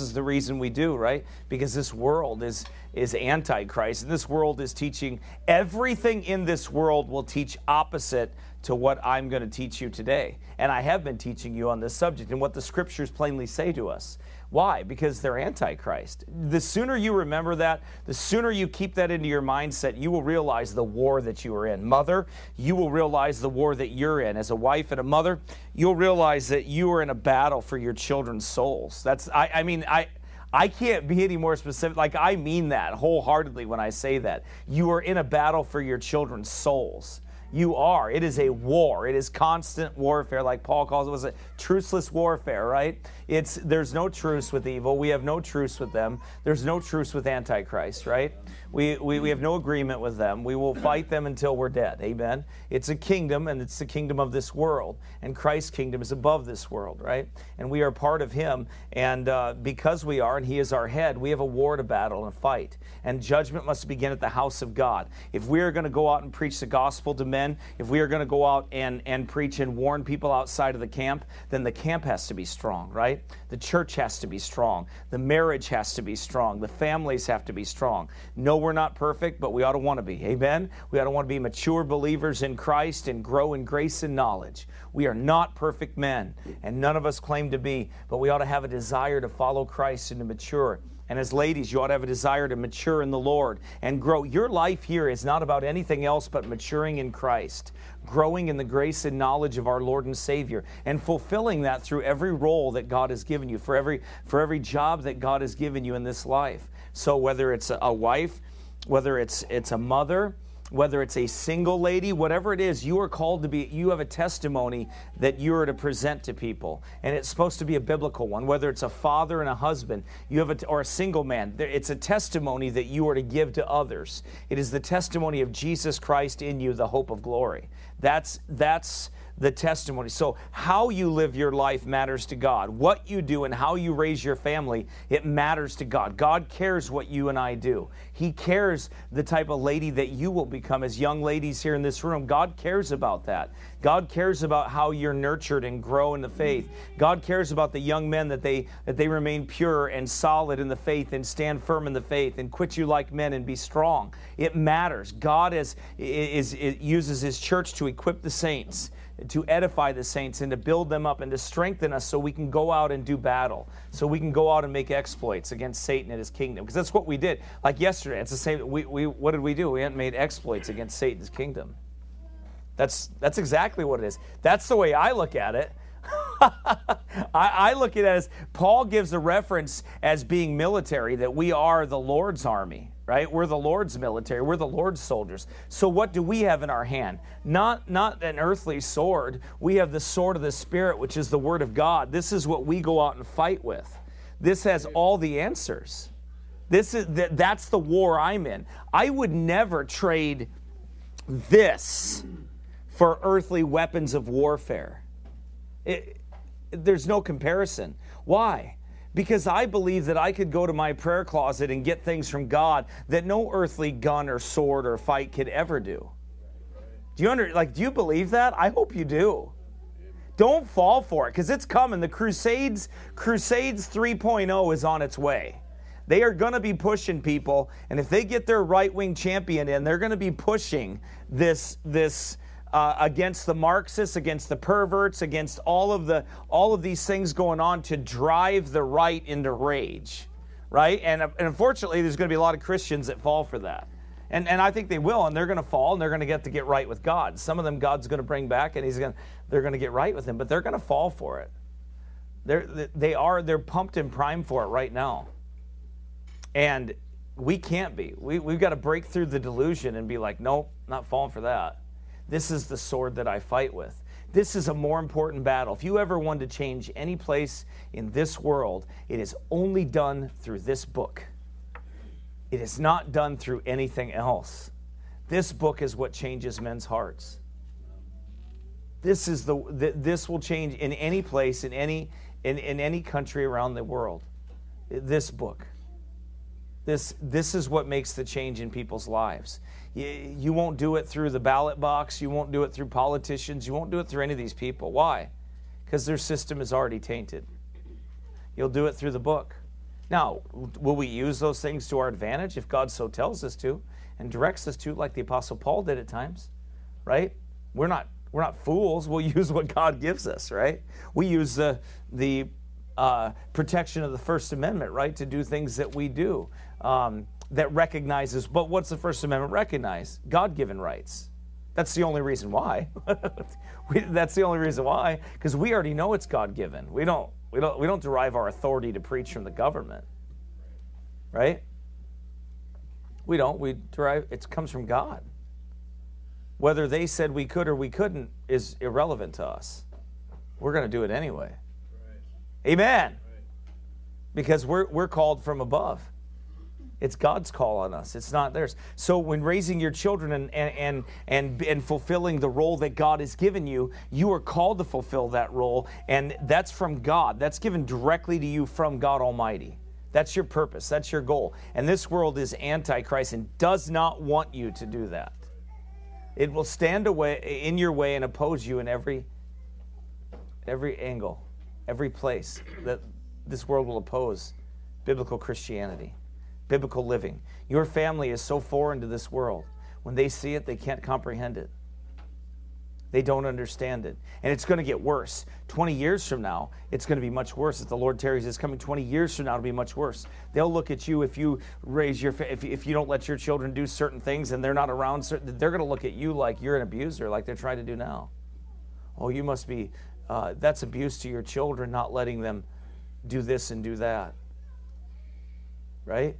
is the reason we do, right? Because this world is is antichrist, and this world is teaching everything in this world will teach opposite to what I'm going to teach you today. And I have been teaching you on this subject and what the scriptures plainly say to us. Why? Because they're antichrist. The sooner you remember that, the sooner you keep that into your mindset, you will realize the war that you are in. Mother, you will realize the war that you're in. As a wife and a mother, you'll realize that you are in a battle for your children's souls. That's I, I mean, I I can't be any more specific. Like, I mean that wholeheartedly when I say that. You are in a battle for your children's souls. You are. It is a war. It is constant warfare, like Paul calls it. Was it truceless warfare, right? It's there's no truce with evil. We have no truce with them. There's no truce with Antichrist, right? We, we, we have no agreement with them. We will fight them until we're dead. Amen. It's a kingdom, and it's the kingdom of this world. And Christ's kingdom is above this world, right? And we are part of Him. And uh, because we are, and He is our head, we have a war to battle and a fight. And judgment must begin at the house of God. If we are going to go out and preach the gospel to men, if we are going to go out and, and preach and warn people outside of the camp, then the camp has to be strong, right? The church has to be strong. The marriage has to be strong. The families have to be strong. No we're not perfect, but we ought to want to be. Amen? We ought to want to be mature believers in Christ and grow in grace and knowledge. We are not perfect men, and none of us claim to be, but we ought to have a desire to follow Christ and to mature. And as ladies, you ought to have a desire to mature in the Lord and grow. Your life here is not about anything else but maturing in Christ, growing in the grace and knowledge of our Lord and Savior, and fulfilling that through every role that God has given you, for every, for every job that God has given you in this life. So whether it's a wife, whether it's it's a mother whether it's a single lady whatever it is you are called to be you have a testimony that you are to present to people and it's supposed to be a biblical one whether it's a father and a husband you have a or a single man it's a testimony that you are to give to others it is the testimony of jesus christ in you the hope of glory that's that's the testimony. So, how you live your life matters to God. What you do and how you raise your family, it matters to God. God cares what you and I do. He cares the type of lady that you will become as young ladies here in this room. God cares about that. God cares about how you're nurtured and grow in the faith. God cares about the young men that they that they remain pure and solid in the faith and stand firm in the faith and quit you like men and be strong. It matters. God is, is, is uses his church to equip the saints to edify the saints and to build them up and to strengthen us so we can go out and do battle, so we can go out and make exploits against Satan and his kingdom. Because that's what we did. Like yesterday, it's the same. We, we, what did we do? We made exploits against Satan's kingdom. That's, that's exactly what it is. That's the way I look at it. I, I, look at it as Paul gives a reference as being military, that we are the Lord's army right? We're the Lord's military. We're the Lord's soldiers. So what do we have in our hand? Not not an earthly sword. We have the sword of the spirit, which is the word of God. This is what we go out and fight with. This has all the answers. This is that that's the war I'm in. I would never trade this for earthly weapons of warfare. It, there's no comparison. Why? Because I believe that I could go to my prayer closet and get things from God that no earthly gun or sword or fight could ever do. Do you under like do you believe that? I hope you do. Don't fall for it cuz it's coming. The Crusades Crusades 3.0 is on its way. They are going to be pushing people and if they get their right-wing champion in, they're going to be pushing this this uh, against the Marxists, against the perverts, against all of the all of these things going on to drive the right into rage, right? And, and unfortunately, there's going to be a lot of Christians that fall for that. And, and I think they will, and they're going to fall, and they're going to get to get right with God. Some of them God's going to bring back, and He's going they're going to get right with Him, but they're going to fall for it. They're they are they're pumped and primed for it right now, and we can't be. We we've got to break through the delusion and be like, nope, not falling for that. This is the sword that I fight with. This is a more important battle. If you ever want to change any place in this world, it is only done through this book. It is not done through anything else. This book is what changes men's hearts. This is the this will change in any place in any in, in any country around the world. This book. This this is what makes the change in people's lives. You won't do it through the ballot box. You won't do it through politicians. You won't do it through any of these people. Why? Because their system is already tainted. You'll do it through the book. Now, will we use those things to our advantage if God so tells us to and directs us to, like the Apostle Paul did at times? Right? We're not we're not fools. We'll use what God gives us, right? We use the the uh, protection of the First Amendment, right, to do things that we do um, that recognizes. But what's the First Amendment recognize? God-given rights. That's the only reason why. we, that's the only reason why, because we already know it's God-given. We don't we don't we don't derive our authority to preach from the government, right? We don't. We derive it comes from God. Whether they said we could or we couldn't is irrelevant to us. We're going to do it anyway. Right. Amen. Right. Because we're, we're called from above. It's God's call on us. It's not theirs. So when raising your children and, and, and, and fulfilling the role that God has given you, you are called to fulfill that role. And that's from God. That's given directly to you from God Almighty. That's your purpose. That's your goal. And this world is antichrist and does not want you to do that. It will stand away in your way and oppose you in every every angle, every place that this world will oppose biblical Christianity, biblical living. Your family is so foreign to this world. When they see it, they can't comprehend it. They don't understand it. And it's going to get worse. 20 years from now, it's going to be much worse. If the Lord tarries is coming 20 years from now, it'll be much worse. They'll look at you if you raise your, if, if you don't let your children do certain things and they're not around, they're going to look at you like you're an abuser, like they're trying to do now. Oh, you must be, uh, that's abuse to your children, not letting them do this and do that. Right?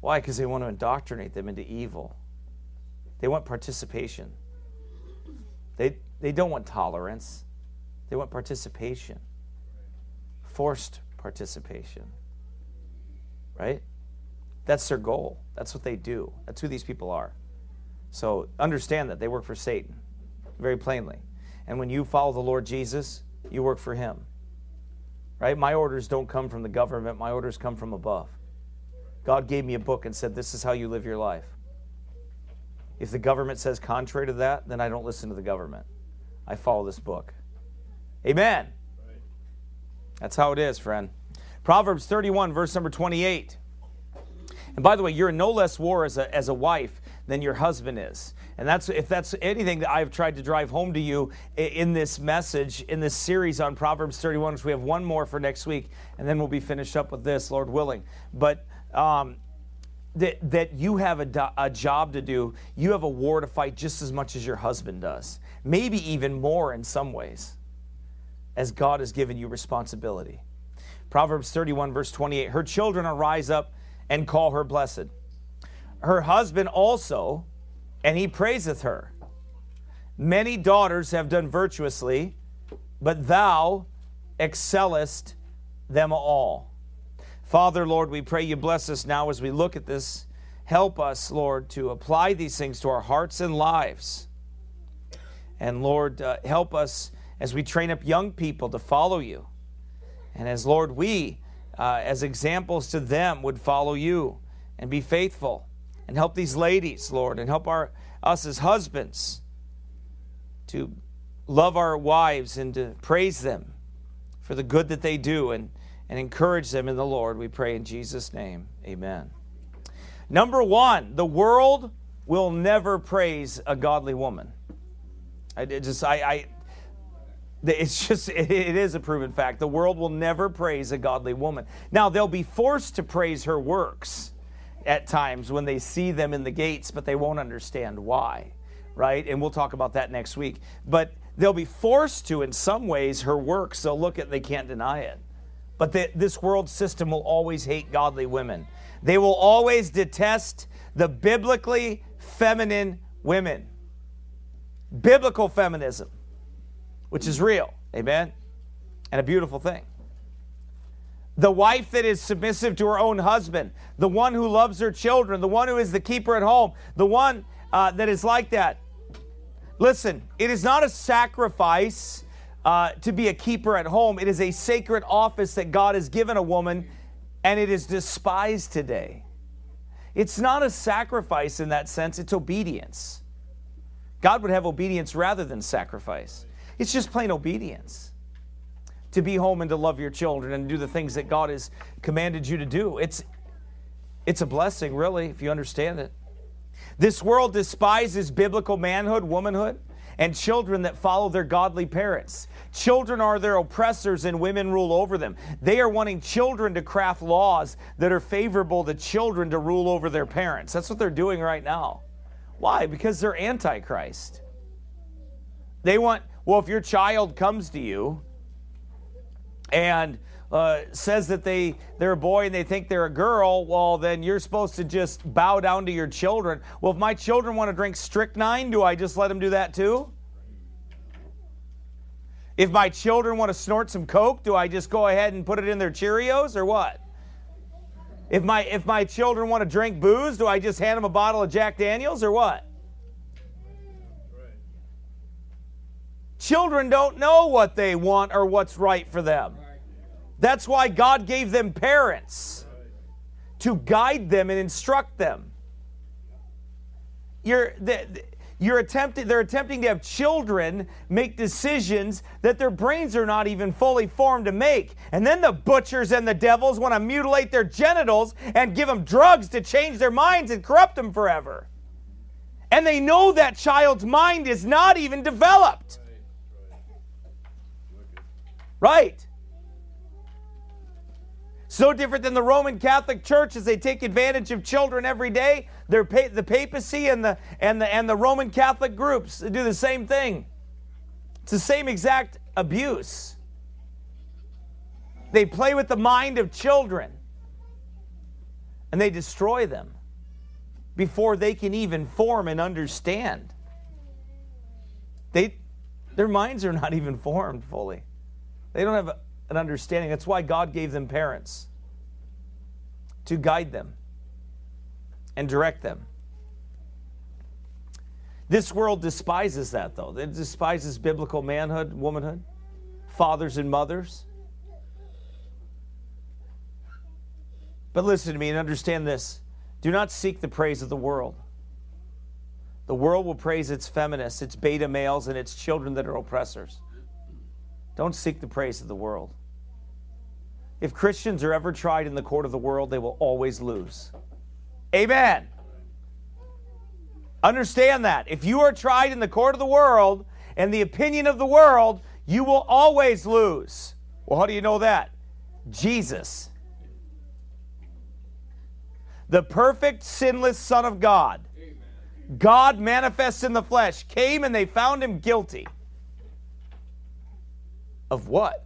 Why? Because they want to indoctrinate them into evil. They want participation. They, they don't want tolerance, they want participation, forced participation. Right? That's their goal. That's what they do. That's who these people are. So understand that they work for Satan, very plainly. And when you follow the Lord Jesus, you work for him. Right? My orders don't come from the government, my orders come from above. God gave me a book and said, This is how you live your life. If the government says contrary to that, then I don't listen to the government. I follow this book. Amen. That's how it is, friend. Proverbs 31, verse number 28. And by the way, you're in no less war as a, as a wife than your husband is. And that's if that's anything that I've tried to drive home to you in this message, in this series on Proverbs 31, which we have one more for next week, and then we'll be finished up with this, Lord willing. But um, that, that you have a, do, a job to do, you have a war to fight just as much as your husband does, maybe even more in some ways, as God has given you responsibility. Proverbs 31, verse 28 Her children arise up and call her blessed. Her husband also, and he praiseth her. Many daughters have done virtuously, but thou excellest them all. Father, Lord, we pray you bless us now as we look at this. Help us, Lord, to apply these things to our hearts and lives. And Lord, uh, help us as we train up young people to follow you. And as, Lord, we, uh, as examples to them, would follow you and be faithful. And help these ladies, Lord, and help our, us as husbands to love our wives and to praise them for the good that they do and and encourage them in the Lord. We pray in Jesus' name. Amen. Number one, the world will never praise a godly woman. I just, I, I it's just, it is a proven fact. The world will never praise a godly woman. Now, they'll be forced to praise her works at times when they see them in the gates, but they won't understand why, right? And we'll talk about that next week. But they'll be forced to, in some ways, her works. They'll look at, they can't deny it. But the, this world system will always hate godly women. They will always detest the biblically feminine women. Biblical feminism, which is real. Amen? And a beautiful thing. The wife that is submissive to her own husband, the one who loves her children, the one who is the keeper at home, the one uh, that is like that. Listen, it is not a sacrifice uh, to be a keeper at home. It is a sacred office that God has given a woman, and it is despised today. It's not a sacrifice in that sense, it's obedience. God would have obedience rather than sacrifice. It's just plain obedience. to be home and to love your children and do the things that God has commanded you to do. It's it's a blessing, really, if you understand it. This world despises biblical manhood, womanhood, and children that follow their godly parents. Children are their oppressors and women rule over them. They are wanting children to craft laws that are favorable to children to rule over their parents. That's what they're doing right now. Why? Because they're antichrist. They want, well, if your child comes to you and uh, says that they they're a boy and they think they're a girl, well, then you're supposed to just bow down to your children. Well, if my children want to drink strychnine, do I just let them do that too? If my children want to snort some coke, do I just go ahead and put it in their Cheerios or what? If my if my children want to drink booze, do I just hand them a bottle of Jack Daniels or what? Children don't know what they want or what's right for them. That's why God gave them parents to guide them and instruct them. You're, you're attempting, they're attempting to have children make decisions that their brains are not even fully formed to make. And then the butchers and the devils want to mutilate their genitals and give them drugs to change their minds and corrupt them forever. And they know that child's mind is not even developed. Right. So different than the Roman Catholic Church as they take advantage of children every day. Pa- the papacy and the, and, the, and the Roman Catholic groups do the same thing. It's the same exact abuse. They play with the mind of children and they destroy them before they can even form and understand. They, their minds are not even formed fully. They don't have an understanding. That's why God gave them parents to guide them and direct them. This world despises that, though. It despises biblical manhood, womanhood, fathers and mothers. But listen to me and understand this. Do not seek the praise of the world. The world will praise its feminists, its beta males, and its children that are oppressors. Don't seek the praise of the world. If Christians are ever tried in the court of the world, they will always lose. Amen. Understand that. If you are tried in the court of the world and the opinion of the world, you will always lose. Well, how do you know that? Jesus, the perfect, sinless Son of God, God manifests in the flesh, came and they found him guilty. Of what?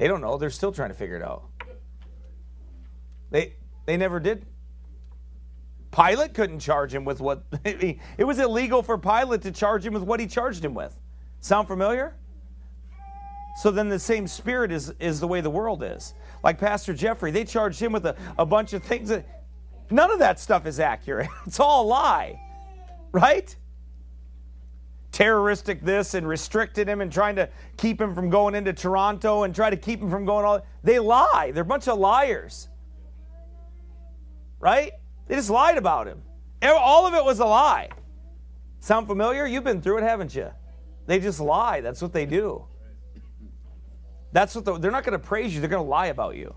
They don't know. They're still trying to figure it out. They they never did. Pilate couldn't charge him with what it was illegal for Pilate to charge him with what he charged him with. Sound familiar? So then the same spirit is, is the way the world is. Like Pastor Jeffrey, they charged him with a, a bunch of things that none of that stuff is accurate. It's all a lie. Right? Terroristic this and restricted him and trying to keep him from going into Toronto and try to keep him from going all they lie. They're a bunch of liars. Right? They just lied about him. All of it was a lie. Sound familiar? You've been through it, haven't you? They just lie. That's what they do. That's what the, they're not going to praise you, they're going to lie about you.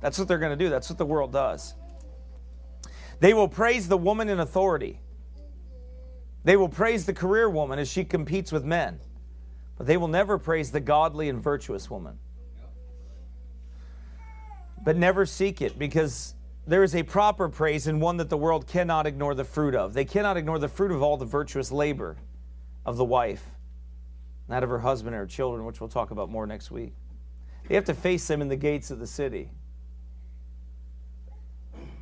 That's what they're going to do. That's what the world does. They will praise the woman in authority. They will praise the career woman as she competes with men, but they will never praise the godly and virtuous woman. But never seek it because there is a proper praise and one that the world cannot ignore the fruit of. They cannot ignore the fruit of all the virtuous labor of the wife, not of her husband or her children, which we'll talk about more next week. They have to face them in the gates of the city.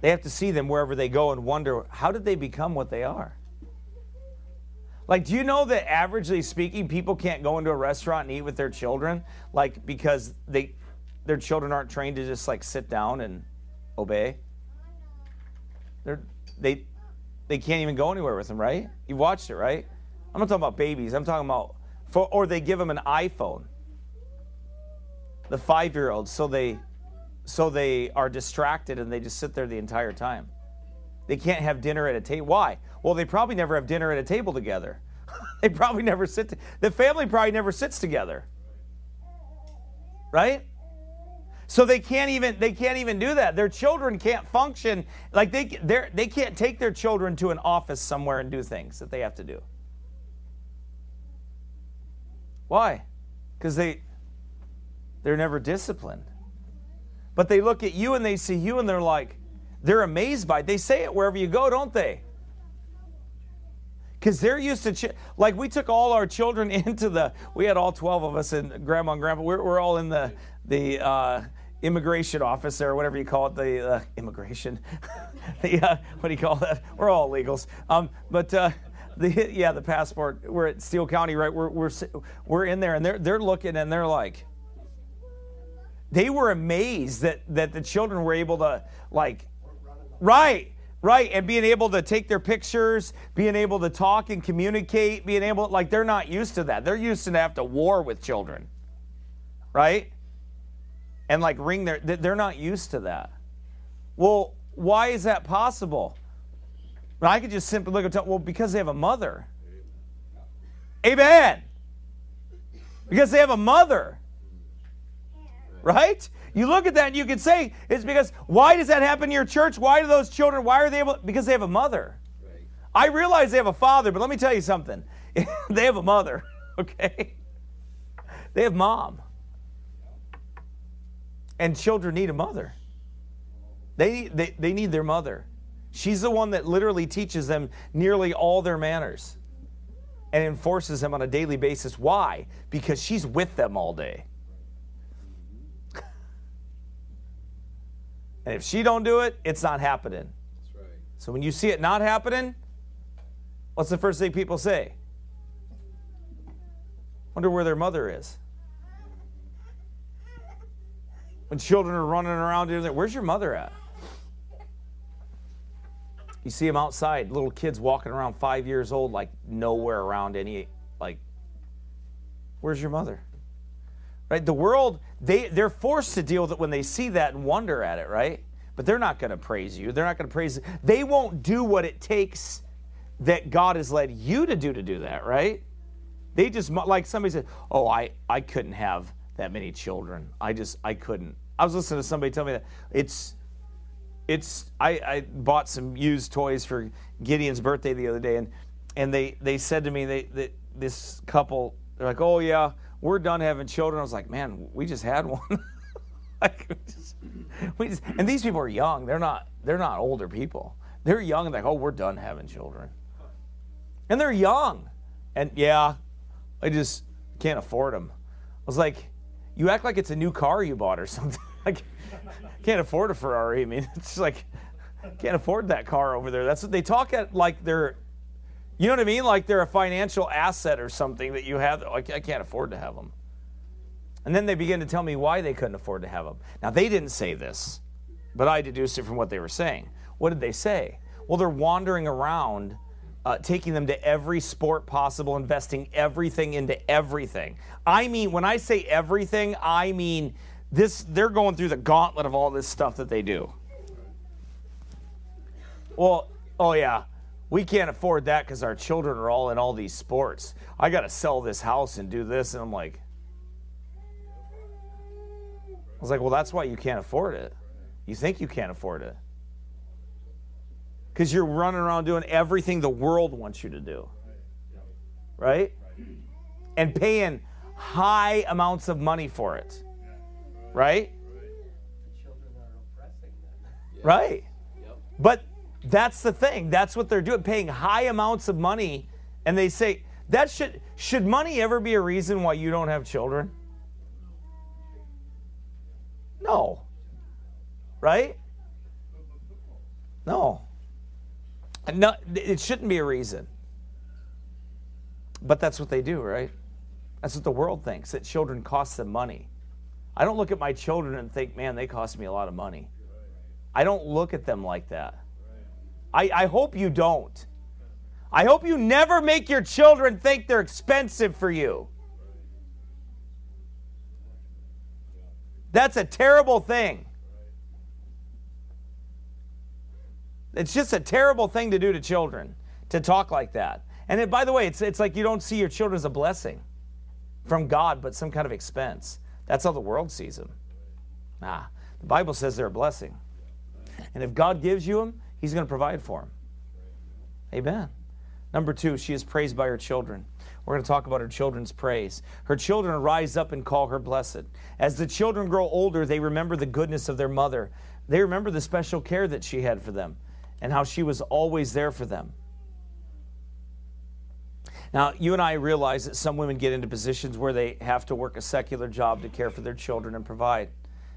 They have to see them wherever they go and wonder how did they become what they are? Like, do you know that averagely speaking, people can't go into a restaurant and eat with their children, like because they their children aren't trained to just like sit down and obey. They're they they can't even go anywhere with them, right? You've watched it, right? I'm not talking about babies. I'm talking about for, or they give them an iPhone. The five year olds, so they so they are distracted and they just sit there the entire time. They can't have dinner at a table. Why? Well, they probably never have dinner at a table together. they probably never sit. The family probably never sits together. right? So they can't even they can't even do that. Their children can't function like they they they can't take their children to an office somewhere and do things that they have to do. Why? Because they they're never disciplined. But they look at you and they see you and they're like, they're amazed by it. They say it wherever you go, don't they? Because they're used to, ch- like, we took all our children into the, we had all 12 of us and grandma and grandpa, we're, we're all in the, the uh, immigration office or whatever you call it, the uh, immigration. the, uh, what do you call that? We're all illegals. Um, but, uh, the, yeah, the passport. We're at Steele County, right? We're, we're, we're in there and they're, they're looking and they're like, they were amazed that, that the children were able to, like, right, right, and being able to take their pictures, being able to talk and communicate, being able, like, they're not used to that. They're used to have to war with children, right? And, like, ring their, they're not used to that. Well, why is that possible? I could just simply look at, well, because they have a mother. Amen. Because they have a mother right? You look at that and you can say it's because why does that happen in your church? Why do those children, why are they able? Because they have a mother. Right. I realize they have a father, but let me tell you something. they have a mother, okay? They have mom. And children need a mother. They, they, they need their mother. She's the one that literally teaches them nearly all their manners and enforces them on a daily basis. Why? Because she's with them all day. And if she don't do it, it's not happening. Right. So when you see it not happening, what's the first thing people say? Wonder where their mother is. When children are running around where's your mother at? You see them outside, little kids walking around five years old, like nowhere around any, like, where's your mother? Right? The world, they, they're forced to deal with it when they see that and wonder at it, right? But they're not going to praise you. They're not going to praise. They won't do what it takes that God has led you to do to do that, right? They just like somebody said, "Oh, I I couldn't have that many children. I just I couldn't." I was listening to somebody tell me that it's it's I, I bought some used toys for Gideon's birthday the other day, and and they they said to me they, they this couple they're like, "Oh yeah." We're done having children. I was like, man, we just had one. like, we just, we just, and these people are young. They're not. They're not older people. They're young and like, oh, we're done having children. And they're young, and yeah, I just can't afford them. I was like, you act like it's a new car you bought or something. like, can't afford a Ferrari. I mean, it's like, can't afford that car over there. That's what they talk at like they're you know what I mean? Like they're a financial asset or something that you have. I can't afford to have them. And then they begin to tell me why they couldn't afford to have them. Now they didn't say this, but I deduced it from what they were saying. What did they say? Well, they're wandering around, uh, taking them to every sport possible, investing everything into everything. I mean, when I say everything, I mean this. They're going through the gauntlet of all this stuff that they do. Well, oh yeah we can't afford that because our children are all in all these sports. I got to sell this house and do this. And I'm like, I was like, well, that's why you can't afford it. You think you can't afford it. Because you're running around doing everything the world wants you to do. Right? And paying high amounts of money for it. Right? The children are oppressing them. Right. But that's the thing. That's what they're doing, paying high amounts of money. And they say, that should should money ever be a reason why you don't have children? No. Right? No. No, it shouldn't be a reason. But that's what they do, right? That's what the world thinks that children cost them money. I don't look at my children and think, man, they cost me a lot of money. I don't look at them like that. I, I hope you don't. I hope you never make your children think they're expensive for you. That's a terrible thing. It's just a terrible thing to do to children to talk like that. And it, by the way, it's, it's like you don't see your children as a blessing from God, but some kind of expense. That's how the world sees them. Ah, the Bible says they're a blessing. And if God gives you them, He's going to provide for him. Amen. Number two, she is praised by her children. We're going to talk about her children's praise. Her children rise up and call her blessed. As the children grow older, they remember the goodness of their mother. They remember the special care that she had for them and how she was always there for them. Now, you and I realize that some women get into positions where they have to work a secular job to care for their children and provide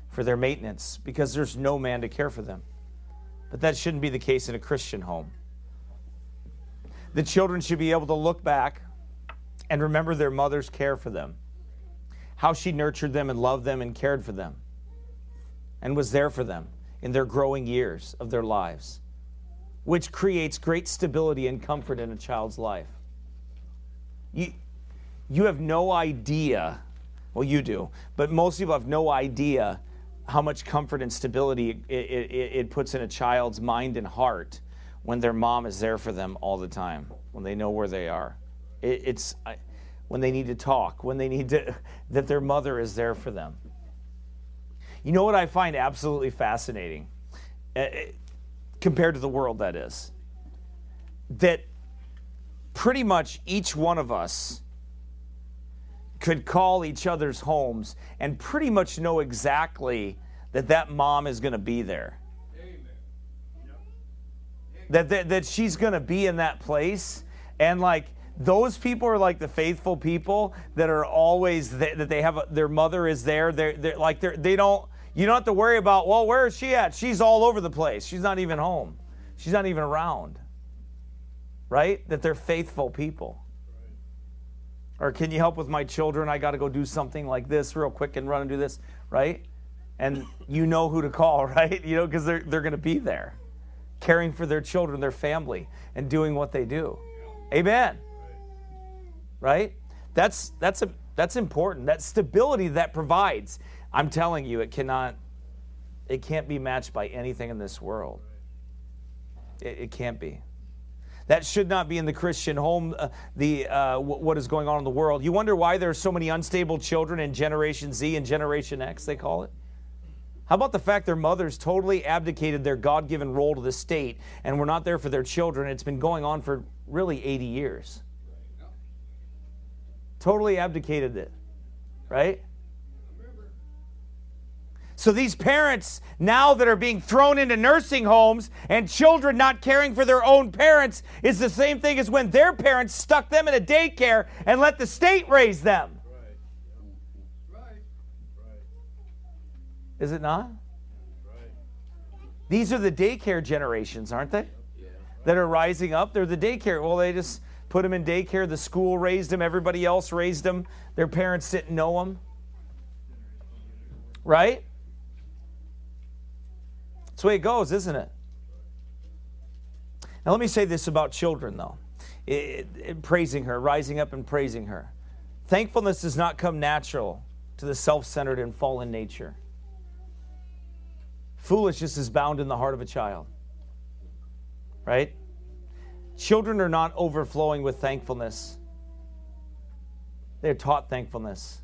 for their maintenance because there's no man to care for them. But that shouldn't be the case in a Christian home. The children should be able to look back and remember their mother's care for them, how she nurtured them and loved them and cared for them, and was there for them in their growing years of their lives, which creates great stability and comfort in a child's life. You, you have no idea, well, you do, but most people have no idea how much comfort and stability it, it, it, puts in a child's mind and heart when their mom is there for them all the time, when they know where they are. It, it's when they need to talk, when they need to, that their mother is there for them. You know what I find absolutely fascinating, uh, compared to the world, that is? That pretty much each one of us could call each other's homes and pretty much know exactly that that mom is going to be there. That, that, that she's going to be in that place. And like, those people are like the faithful people that are always th- that they have a, their mother is there they're, they're like they're, they don't you don't have to worry about well where is she at she's all over the place she's not even home she's not even around right? That they're faithful people. Or can you help with my children? I got to go do something like this real quick and run and do this, right? And you know who to call, right? You know, because they're, they're going to be there, caring for their children, their family, and doing what they do. Amen. Right? That's, that's, a, that's important. That stability that provides. I'm telling you, it cannot, it can't be matched by anything in this world. It, it can't be. That should not be in the Christian home, uh, the, uh, w- what is going on in the world. You wonder why there are so many unstable children in Generation Z and Generation X, they call it? How about the fact their mothers totally abdicated their God given role to the state and were not there for their children? It's been going on for really 80 years. Totally abdicated it, right? So these parents now that are being thrown into nursing homes and children not caring for their own parents is the same thing as when their parents stuck them in a daycare and let the state raise them. Is it not? These are the daycare generations, aren't they? That are rising up. They're the daycare. Well, they just put them in daycare. The school raised them. Everybody else raised them. Their parents didn't know them. Right? That's the way it goes, isn't it? Now, let me say this about children, though. It, it, praising her, rising up and praising her. Thankfulness does not come natural to the self centered and fallen nature. Foolishness is bound in the heart of a child. Right? Children are not overflowing with thankfulness, they're taught thankfulness.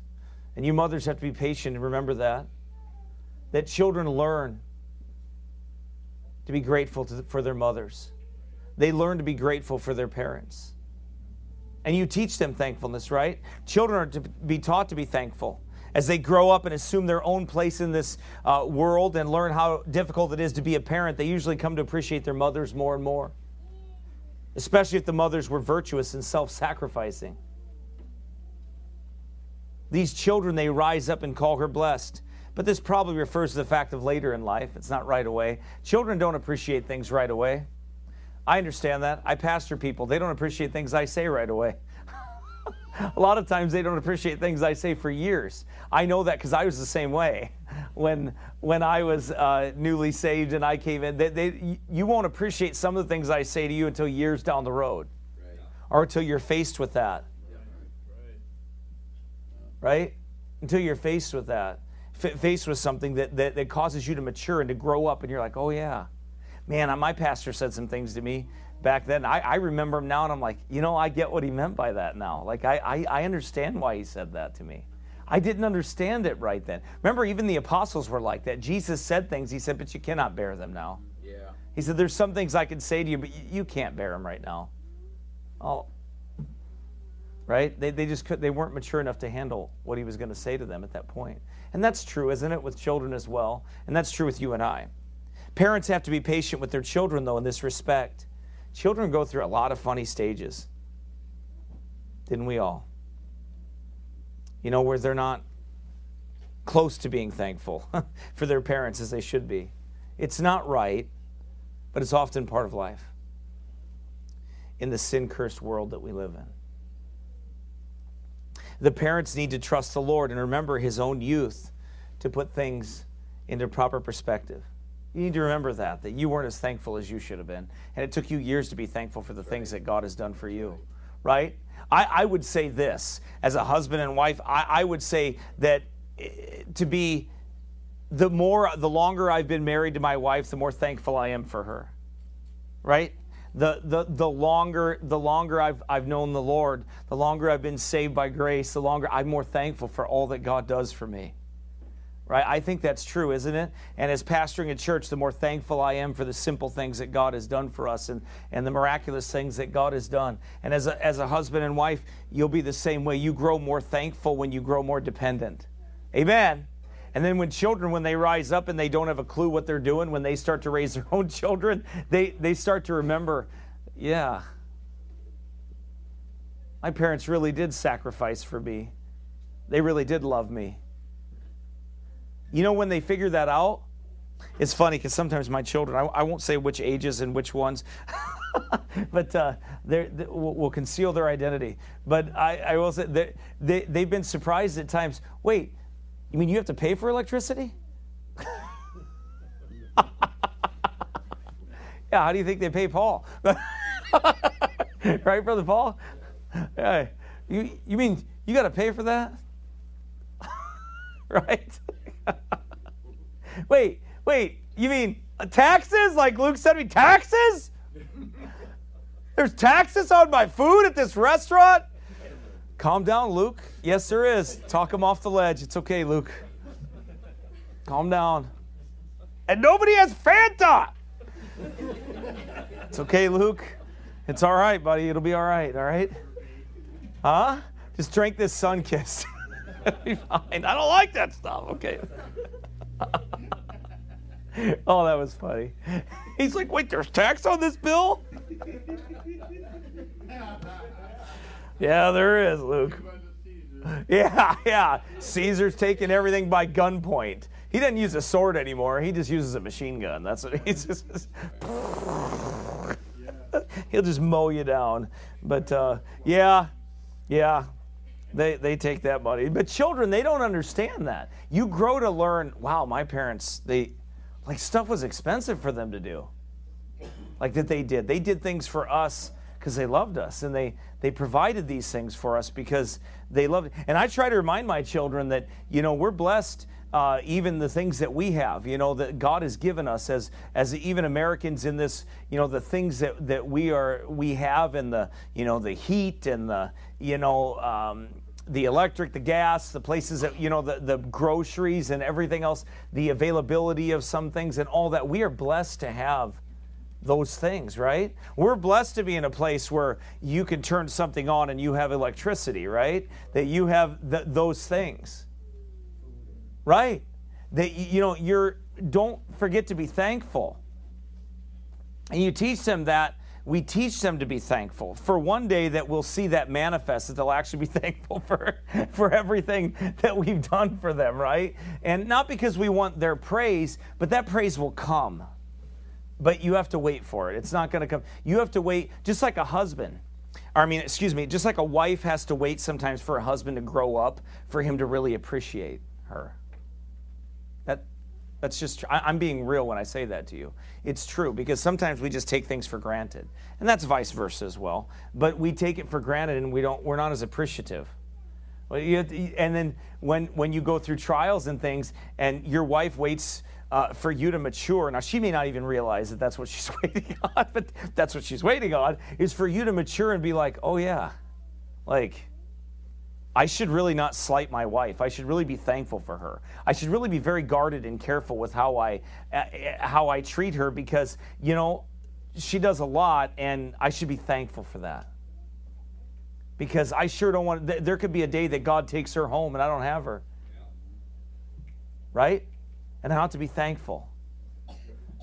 And you mothers have to be patient and remember that. That children learn to be grateful to, for their mothers. They learn to be grateful for their parents. And you teach them thankfulness, right? Children are to be taught to be thankful as they grow up and assume their own place in this uh, world and learn how difficult it is to be a parent. They usually come to appreciate their mothers more and more, especially if the mothers were virtuous and self sacrificing. These children, they rise up and call her blessed. But this probably refers to the fact of later in life. It's not right away. Children don't appreciate things right away. I understand that. I pastor people, they don't appreciate things I say right away. a lot of times they don't appreciate things I say for years. I know that because I was the same way when when I was uh, newly saved and I came in. They, they, you won't appreciate some of the things I say to you until years down the road, right. or until you're faced with that. Yeah. Right? Until you're faced with that faced with something that, that, that causes you to mature and to grow up, and you're like, oh, yeah. Man, uh, my pastor said some things to me back then. I, I remember him now, and I'm like, you know, I get what he meant by that now. Like, I, I, I understand why he said that to me. I didn't understand it right then. Remember, even the apostles were like that. Jesus said things, he said, but you cannot bear them now. Yeah. He said, There's some things I can say to you, but you can't bear them right now. Oh. Right? They, they just could, they weren't mature enough to handle what he was going to say to them at that point. And that's true, isn't it, with children as well? And that's true with you and I. Parents have to be patient with their children, though, in this respect. Children go through a lot of funny stages. Didn't we all? You know, where they're not close to being thankful for their parents as they should be. It's not right, but it's often part of life in the sin cursed world that we live in. The parents need to trust the Lord and remember his own youth to put things into proper perspective. You need to remember that, that you weren't as thankful as you should have been. And it took you years to be thankful for the things that God has done for you, right? I, I would say this as a husband and wife, I, I would say that eh, to be the more, the longer I've been married to my wife, the more thankful I am for her, right? The, the, the longer the longer I've, I've known the Lord, the longer I've been saved by grace, the longer I'm more thankful for all that God does for me. Right? I think that's true, isn't it? And as pastoring a church, the more thankful I am for the simple things that God has done for us and, and the miraculous things that God has done. And as a, as a husband and wife, you'll be the same way. You grow more thankful when you grow more dependent. Amen. And then when children, when they rise up and they don't have a clue what they're doing, when they start to raise their own children, they, they start to remember, yeah, my parents really did sacrifice for me. They really did love me. You know, when they figure that out, it's funny because sometimes my children, I, I, won't say which ages and which ones, but uh, they will we'll conceal their identity. But I, I will say they, they, they've been surprised at times. Wait, you mean you have to pay for electricity? yeah, how do you think they pay Paul? right, Brother Paul? Yeah. You, you mean you got to pay for that? right? wait, wait, you mean taxes? Like Luke said to me, taxes? There's taxes on my food at this restaurant? Calm down, Luke. Yes, there is. Talk him off the ledge. It's okay, Luke. Calm down. And nobody has Fanta. It's okay, Luke. It's all right, buddy. It'll be all right, all right? Huh? Just drink this Sunkist. It'll be fine. I don't like that stuff. Okay. oh, that was funny. He's like, wait, there's tax on this bill? Yeah, there is, Luke. Yeah, yeah. Caesar's taking everything by gunpoint. He doesn't use a sword anymore. He just uses a machine gun. That's what he's just. He'll just mow you down. But uh, yeah, yeah, they they take that money. But children, they don't understand that. You grow to learn. Wow, my parents, they like stuff was expensive for them to do. Like that they did. They did things for us because they loved us and they they provided these things for us because they loved. And I try to remind my children that you know we're blessed uh, even the things that we have, you know, that God has given us as as even Americans in this, you know, the things that that we are we have and the you know the heat and the you know. Um, the electric, the gas, the places that, you know, the, the groceries and everything else, the availability of some things and all that. We are blessed to have those things, right? We're blessed to be in a place where you can turn something on and you have electricity, right? That you have th- those things. Right? That you know, you're don't forget to be thankful. And you teach them that we teach them to be thankful for one day that we'll see that manifest that they'll actually be thankful for for everything that we've done for them right and not because we want their praise but that praise will come but you have to wait for it. It's not going to come. You have to wait, just like a husband. I mean, excuse me, just like a wife has to wait sometimes for a husband to grow up for him to really appreciate her. That, that's just, I, am being real when I say that to you. It's true because sometimes we just take things for granted. And that's vice versa as well. But we take it for granted and we don't, we're not as appreciative. And then when, when you go through trials and things and your wife waits uh, for you to mature. Now, she may not even realize that that's what she's waiting on, but that's what she's waiting on is for you to mature and be like, oh, yeah, like, I should really not slight my wife. I should really be thankful for her. I should really be very guarded and careful with how I uh, how I treat her because you know she does a lot, and I should be thankful for that. Because I sure don't want. There could be a day that God takes her home and I don't have her. Right, and have to be thankful.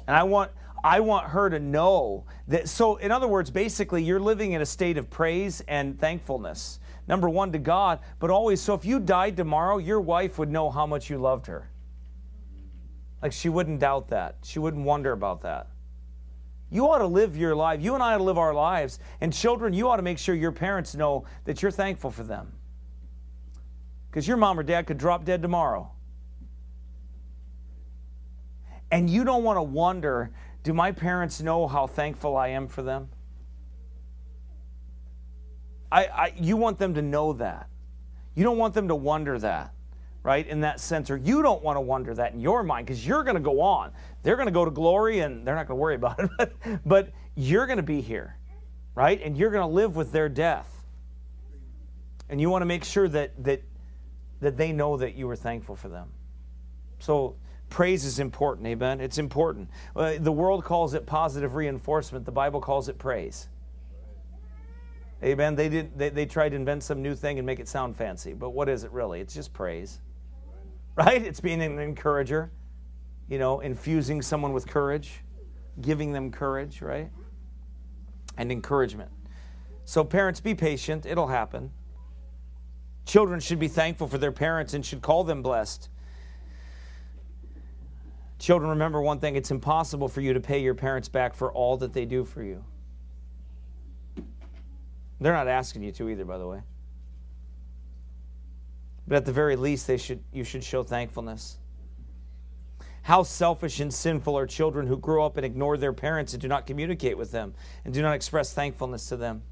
And I want I want her to know that. So, in other words, basically, you're living in a state of praise and thankfulness. Number one, to God, but always. So, if you died tomorrow, your wife would know how much you loved her. Like, she wouldn't doubt that. She wouldn't wonder about that. You ought to live your life. You and I ought to live our lives. And, children, you ought to make sure your parents know that you're thankful for them. Because your mom or dad could drop dead tomorrow. And you don't want to wonder do my parents know how thankful I am for them? I, I, you want them to know that. You don't want them to wonder that, right? In that sense, or you don't want to wonder that in your mind because you're going to go on. They're going to go to glory and they're not going to worry about it, but, but you're going to be here, right? And you're going to live with their death. And you want to make sure that, that, that they know that you were thankful for them. So Praise is important, amen? It's important. Uh, the world calls it positive reinforcement, the Bible calls it praise. Amen. They did they, they tried to invent some new thing and make it sound fancy, but what is it really? It's just praise. Right? It's being an encourager, you know, infusing someone with courage, giving them courage, right? And encouragement. So parents be patient, it'll happen. Children should be thankful for their parents and should call them blessed. Children, remember one thing it's impossible for you to pay your parents back for all that they do for you. They're not asking you to either, by the way. But at the very least, they should, you should show thankfulness. How selfish and sinful are children who grow up and ignore their parents and do not communicate with them and do not express thankfulness to them.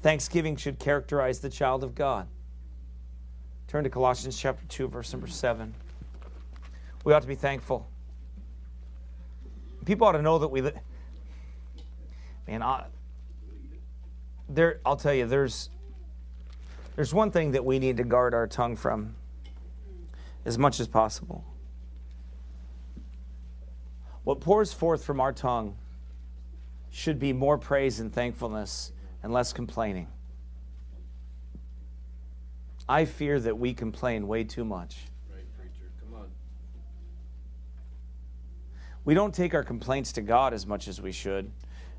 Thanksgiving should characterize the child of God. Turn to Colossians chapter 2, verse number 7. We ought to be thankful. People ought to know that we live. Man, I, there. I'll tell you, there's there's one thing that we need to guard our tongue from as much as possible. What pours forth from our tongue should be more praise and thankfulness and less complaining. I fear that we complain way too much. We don't take our complaints to God as much as we should,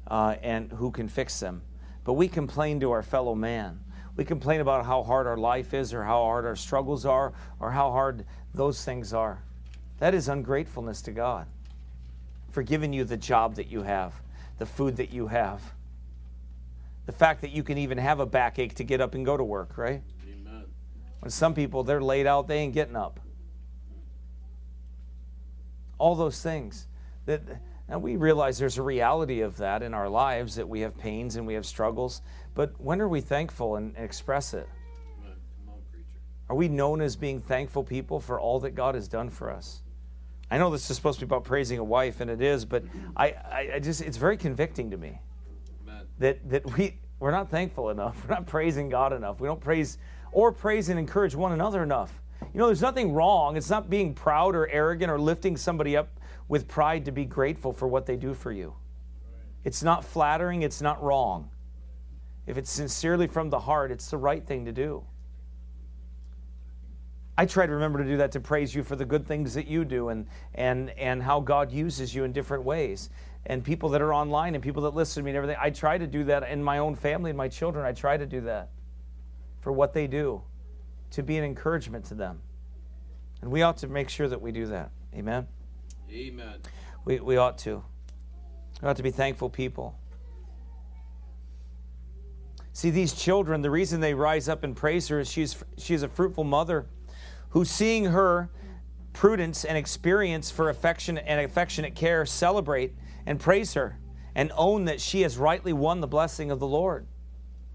uh, and who can fix them. But we complain to our fellow man. We complain about how hard our life is, or how hard our struggles are, or how hard those things are. That is ungratefulness to God for giving you the job that you have, the food that you have, the fact that you can even have a backache to get up and go to work, right? Amen. When some people, they're laid out, they ain't getting up. All those things that and we realize there's a reality of that in our lives that we have pains and we have struggles but when are we thankful and express it? Are we known as being thankful people for all that god has done for us? I know this is supposed to be about praising a wife and it is but i, I, I just it's very convicting to me Amen. that that we we're not thankful enough we're not praising god enough we don't praise or praise and encourage one another enough. You know there's nothing wrong it's not being proud or arrogant or lifting somebody up with pride to be grateful for what they do for you. It's not flattering, it's not wrong. If it's sincerely from the heart, it's the right thing to do. I try to remember to do that to praise you for the good things that you do and, and, and how God uses you in different ways. And people that are online and people that listen to me and everything, I try to do that in my own family and my children. I try to do that for what they do, to be an encouragement to them. And we ought to make sure that we do that. Amen. Amen. We, we ought to. We ought to be thankful people. See, these children, the reason they rise up and praise her is she's, she's a fruitful mother who, seeing her prudence and experience for affection and affectionate care, celebrate and praise her and own that she has rightly won the blessing of the Lord.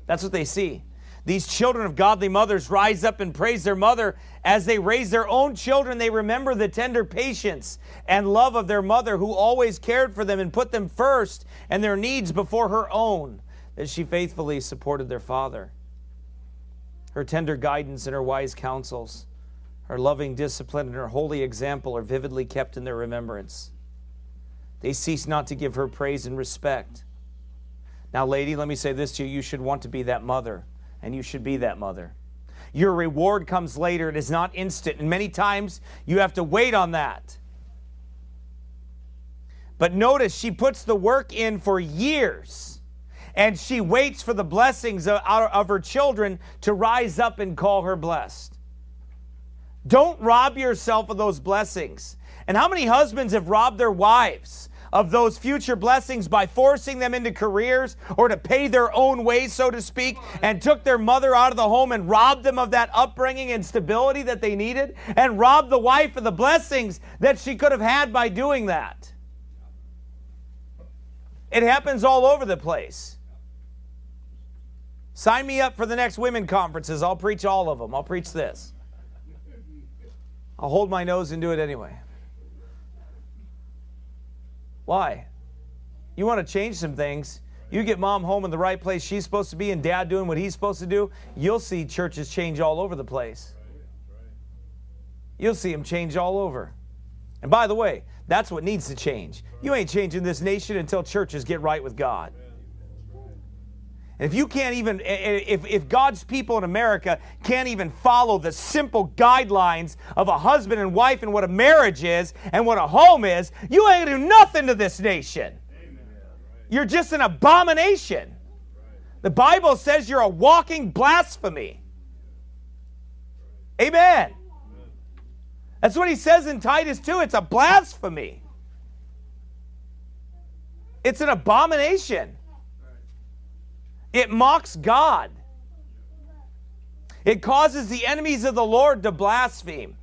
That's what they see. These children of godly mothers rise up and praise their mother. As they raise their own children, they remember the tender patience and love of their mother who always cared for them and put them first and their needs before her own, that she faithfully supported their father. Her tender guidance and her wise counsels, her loving discipline and her holy example are vividly kept in their remembrance. They cease not to give her praise and respect. Now, lady, let me say this to you you should want to be that mother, and you should be that mother. Your reward comes later, it is not instant, and many times you have to wait on that. But notice she puts the work in for years and she waits for the blessings of, of, her children to rise up and call her blessed. Don't rob yourself of those blessings. And how many husbands have robbed their wives of those future blessings by forcing them into careers or to pay their own way, so to speak, and took their mother out of the home and robbed them of that upbringing and stability that they needed, and robbed the wife of the blessings that she could have had by doing that? It happens all over the place. Sign me up for the next women conferences. I'll preach all of them. I'll preach this. I'll hold my nose and do it anyway. Why? You want to change some things. You get mom home in the right place she's supposed to be and dad doing what he's supposed to do, you'll see churches change all over the place. You'll see them change all over. And by the way, that's what needs to change. You ain't changing this nation until churches get right with God. If you can't even, if, if God's people in America can't even follow the simple guidelines of a husband and wife and what a marriage is and what a home is, you ain't do nothing to this nation. You're just an abomination. The Bible says you're a walking blasphemy. Amen. That's what he says in Titus 2. It's a blasphemy, it's an abomination. It mocks God. It causes the enemies of the Lord to blaspheme.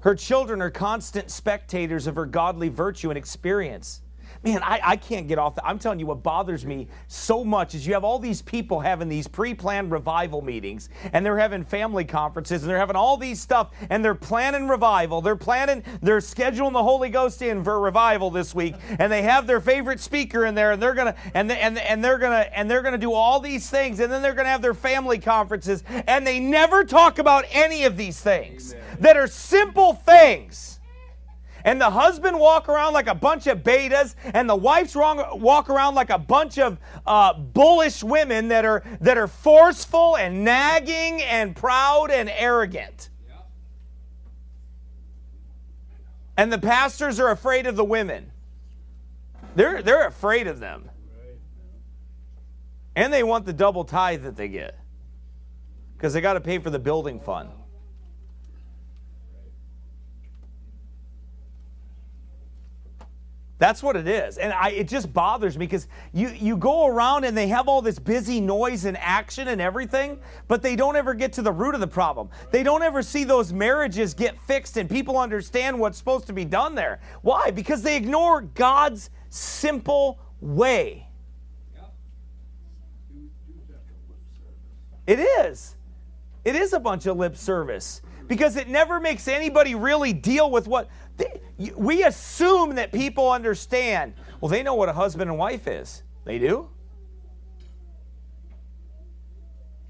Her children are constant spectators of her godly virtue and experience man, I, I can't get off that. I'm telling you, what bothers me so much is you have all these people having these pre planned revival meetings, and they're having family conferences, and they're having all these stuff, and they're planning revival. They're planning, they're scheduling the Holy Ghost in for revival this week, and they have their favorite speaker in there, and they're gonna, and, they, and, and they're gonna, and they're gonna do all these things, and then they're gonna have their family conferences, and they never talk about any of these things Amen. that are simple things and the husband walk around like a bunch of betas, and the wife's wrong, walk around like a bunch of uh, bullish women that are that are forceful and nagging and proud and arrogant. And the pastors are afraid of the women. They're, they're afraid of them. And they want the double tithe that they get because they got to pay for the building fund. That's what it is. And I, it just bothers me because you, you go around and they have all this busy noise and action and everything, but they don't ever get to the root of the problem. They don't ever see those marriages get fixed and people understand what's supposed to be done there. Why? Because they ignore God's simple way. It is. It is a bunch of lip service because it never makes anybody really deal with what we assume that people understand. Well, they know what a husband and wife is. They do?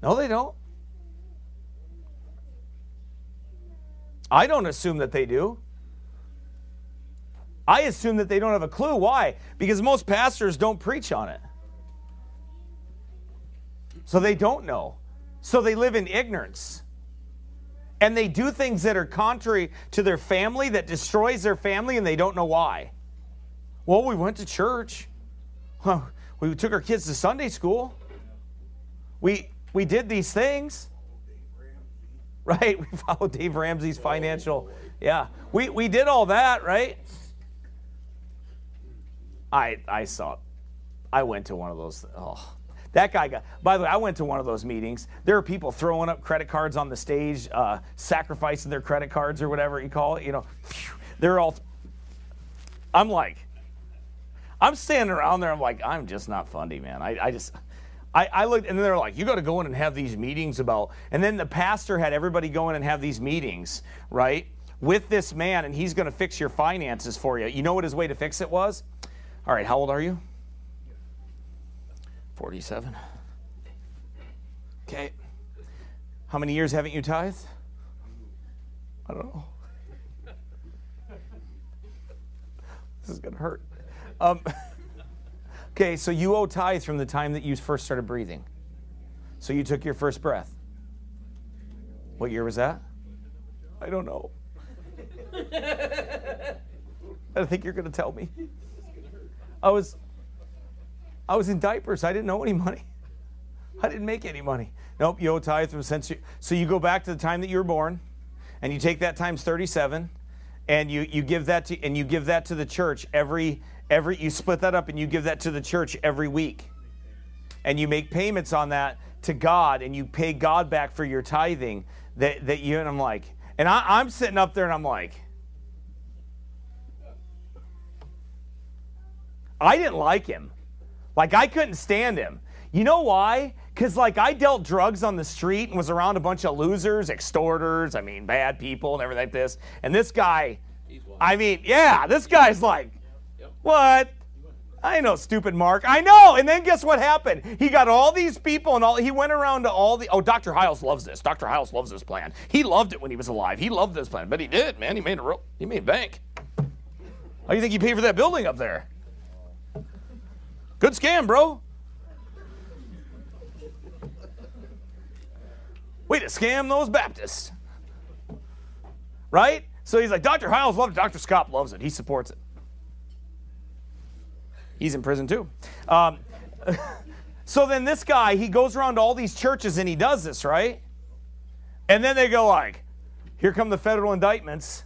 No, they don't. I don't assume that they do. I assume that they don't have a clue. Why? Because most pastors don't preach on it. So they don't know. So they live in ignorance and they do things that are contrary to their family that destroys their family and they don't know why. Well we went to church. We took our kids to sunday school. We we did these things. Right? We followed dave ramsey's financial yeah. We we did all that right? I i saw i went to one of those oh that guy got, by the way, I went to one of those meetings. There are people throwing up credit cards on the stage, uh, sacrificing their credit cards or whatever you call it. You know, they're all, I'm like, I'm standing around there. I'm like, I'm just not funny, man. I, I just, I, I looked, and then they're like, you got to go in and have these meetings about, and then the pastor had everybody go in and have these meetings, right? With this man, and he's going to fix your finances for you. You know what his way to fix it was? All right, how old are you? 47. Okay. How many years haven't you tithed? I don't know. This is going to hurt. Um, okay, so you owe tithe from the time that you first started breathing. So you took your first breath. What year was that? I don't know. I think you're going to tell me. I was I was in diapers. I didn't know any money. I didn't make any money. Nope, you owe tithe from since you so you go back to the time that you were born and you take that times 37 and you, you give that to and you give that to the church every every you split that up and you give that to the church every week. And you make payments on that to God and you pay God back for your tithing that, that you and I'm like, and I, I'm sitting up there and I'm like, I didn't like him. Like I couldn't stand him. You know why? Because like I dealt drugs on the street and was around a bunch of losers, extorters, I mean bad people and everything like this. And this guy, I mean, yeah, this guy's like, what? I know, stupid Mark. I know. And then guess what happened? He got all these people and all. He went around to all the. Oh, Dr. Hyles loves this. Dr. Hyles loves this plan. He loved it when he was alive. He loved this plan, but he did, man. He made a real. He made bank. How do you think he paid for that building up there? Good scam, bro. Way to scam those Baptists. Right? So he's like, Dr. Hyles loves it. Dr. Schaap loves it. He supports it. He's in prison too. Um, so then this guy, he goes around to all these churches and he does this, right? And then they go like, here come the federal indictments.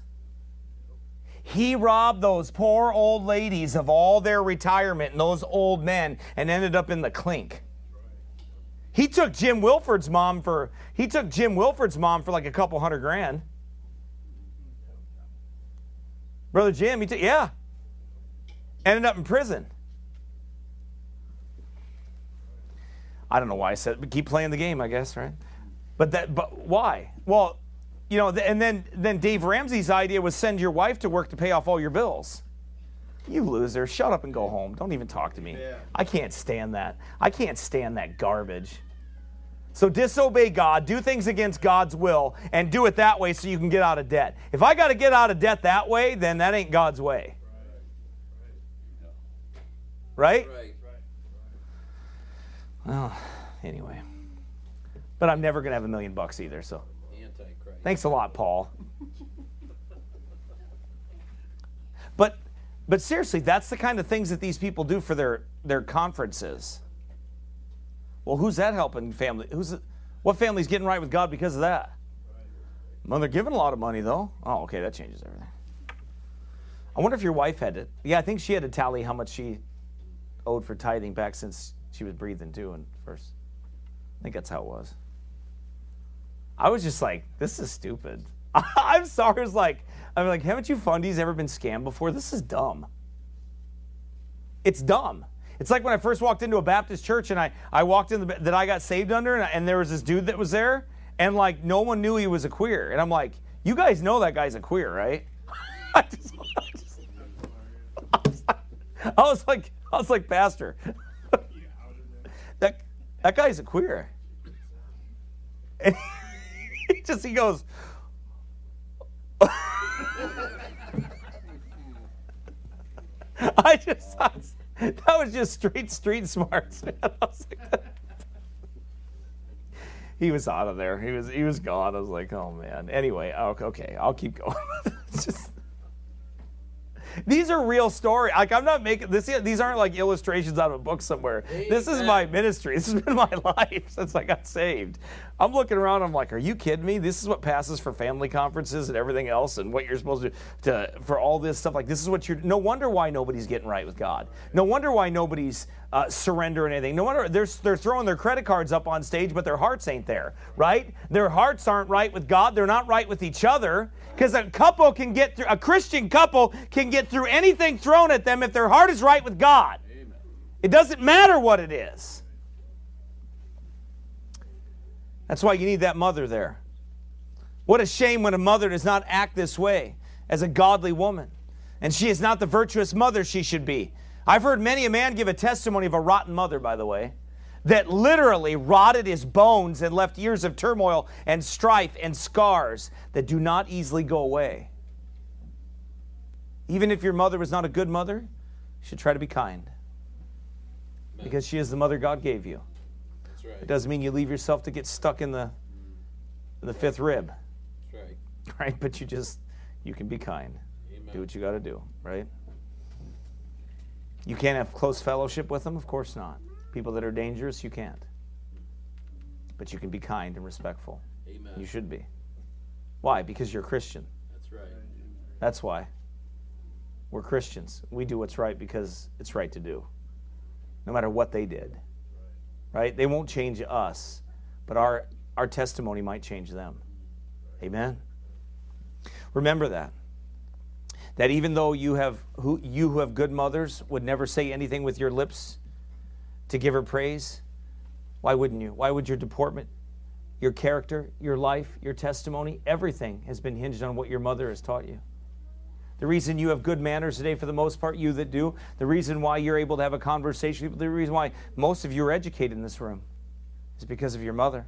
He robbed those poor old ladies of all their retirement and those old men and ended up in the clink. He took Jim Wilford's mom for he took Jim Wilford's mom for like a couple hundred grand. Brother Jim, he took yeah. Ended up in prison. I don't know why I said, but keep playing the game, I guess, right? But that, but why? Well, you know, and then then Dave Ramsey's idea was send your wife to work to pay off all your bills. You loser, shut up and go home. Don't even talk to me. Yeah. I can't stand that. I can't stand that garbage. So disobey God, do things against God's will, and do it that way so you can get out of debt. If I got to get out of debt that way, then that ain't God's way. Right? right? Well, anyway. But I'm never going to have a million bucks either, so. Thanks a lot, Paul. but but seriously, that's the kind of things that these people do for their their conferences. Well, who's that helping family? Who's what family's getting right with God because of that? Well, they're giving a lot of money though. Oh, okay, that changes everything. I wonder if your wife had it. Yeah, I think she had to tally how much she owed for tithing back since she was breathing too and first. I think that's how it was. I was just like, this is stupid. I'm sorry. It's like, I'm like, haven't you fundies ever been scammed before? This is dumb. It's dumb. It's like when I first walked into a Baptist church and I, I walked in the, that I got saved under and, and there was this dude that was there and like no one knew he was a queer. And I'm like, you guys know that guy's a queer, right? I, just, I, just, I, was like, I was like, I was Pastor, that, that guy's a queer. And he just, he goes, I just, I was, that was just straight street smarts. Was like, he was out of there. He was he was gone. I was like, oh man. Anyway, okay, I'll keep going. just these are real stories. Like I'm not making this. These aren't like illustrations out of a book somewhere. Amen. This is my ministry. This has been my life since I got saved. I'm looking around. I'm like, are you kidding me? This is what passes for family conferences and everything else, and what you're supposed to do to for all this stuff. Like this is what you're. No wonder why nobody's getting right with God. No wonder why nobody's uh, surrendering anything. No wonder they're they're throwing their credit cards up on stage, but their hearts ain't there. Right? Their hearts aren't right with God. They're not right with each other. Because a couple can get through, a Christian couple can get through anything thrown at them if their heart is right with God. Amen. It doesn't matter what it is. That's why you need that mother there. What a shame when a mother does not act this way as a godly woman. And she is not the virtuous mother she should be. I've heard many a man give a testimony of a rotten mother, by the way. That literally rotted his bones and left years of turmoil and strife and scars that do not easily go away. Even if your mother was not a good mother, you should try to be kind because she is the mother God gave you. Right. It doesn't mean you leave yourself to get stuck in the in the fifth rib, That's right. right? But you just you can be kind. Amen. Do what you got to do, right? You can't have close fellowship with them, of course not. People that are dangerous, you can't. But you can be kind and respectful. Amen. You should be. Why? Because you're Christian. That's right. That's why. We're Christians. We do what's right because it's right to do, no matter what they did. Right? They won't change us, but our, our testimony might change them. Amen? Remember that. That even though you have who you who have good mothers would never say anything with your lips to give her praise, why wouldn't you? Why would your deportment, your character, your life, your testimony, everything has been hinged on what your mother has taught you? The reason you have good manners today, for the most part, you that do, the reason why you're able to have a conversation, the reason why most of you are educated in this room is because of your mother.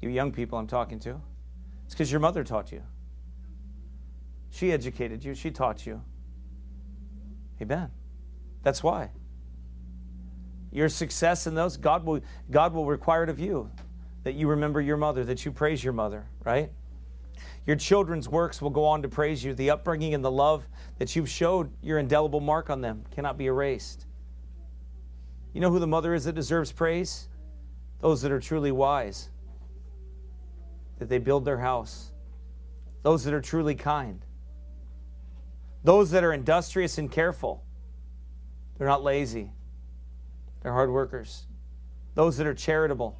You young people I'm talking to. It's because your mother taught you. She educated you, she taught you. Amen. That's why. Your success in those, God will, God will require it of you that you remember your mother, that you praise your mother, right? Your children's works will go on to praise you. The upbringing and the love that you've showed, your indelible mark on them cannot be erased. You know who the mother is that deserves praise? Those that are truly wise, that they build their house, those that are truly kind, those that are industrious and careful. They're not lazy, they're hard workers. Those that are charitable,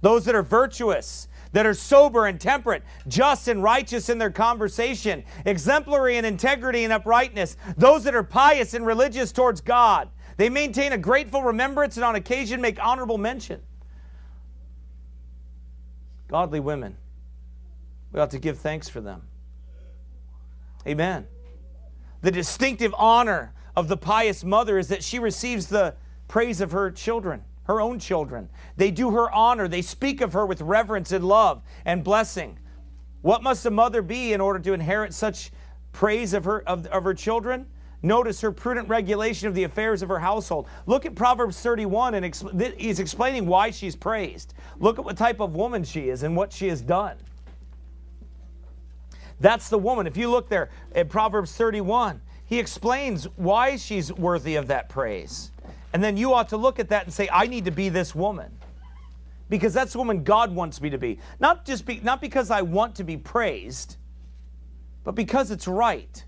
those that are virtuous, that are sober and temperate, just and righteous in their conversation, exemplary in integrity and uprightness, those that are pious and religious towards God. They maintain a grateful remembrance and on occasion make honorable mention. Godly women, we ought to give thanks for them. Amen. The distinctive honor of the pious mother is that she receives the praise of her children her own children. They do her honor. They speak of her with reverence and love and blessing. What must a mother be in order to inherit such praise of her, of, of her children? Notice her prudent regulation of the affairs of her household. Look at Proverbs 31, and exp- he's explaining why she's praised. Look at what type of woman she is and what she has done. That's the woman. If you look there at Proverbs 31, he explains why she's worthy of that praise. And then you ought to look at that and say, I need to be this woman. Because that's the woman God wants me to be. Not just be, not because I want to be praised, but because it's right.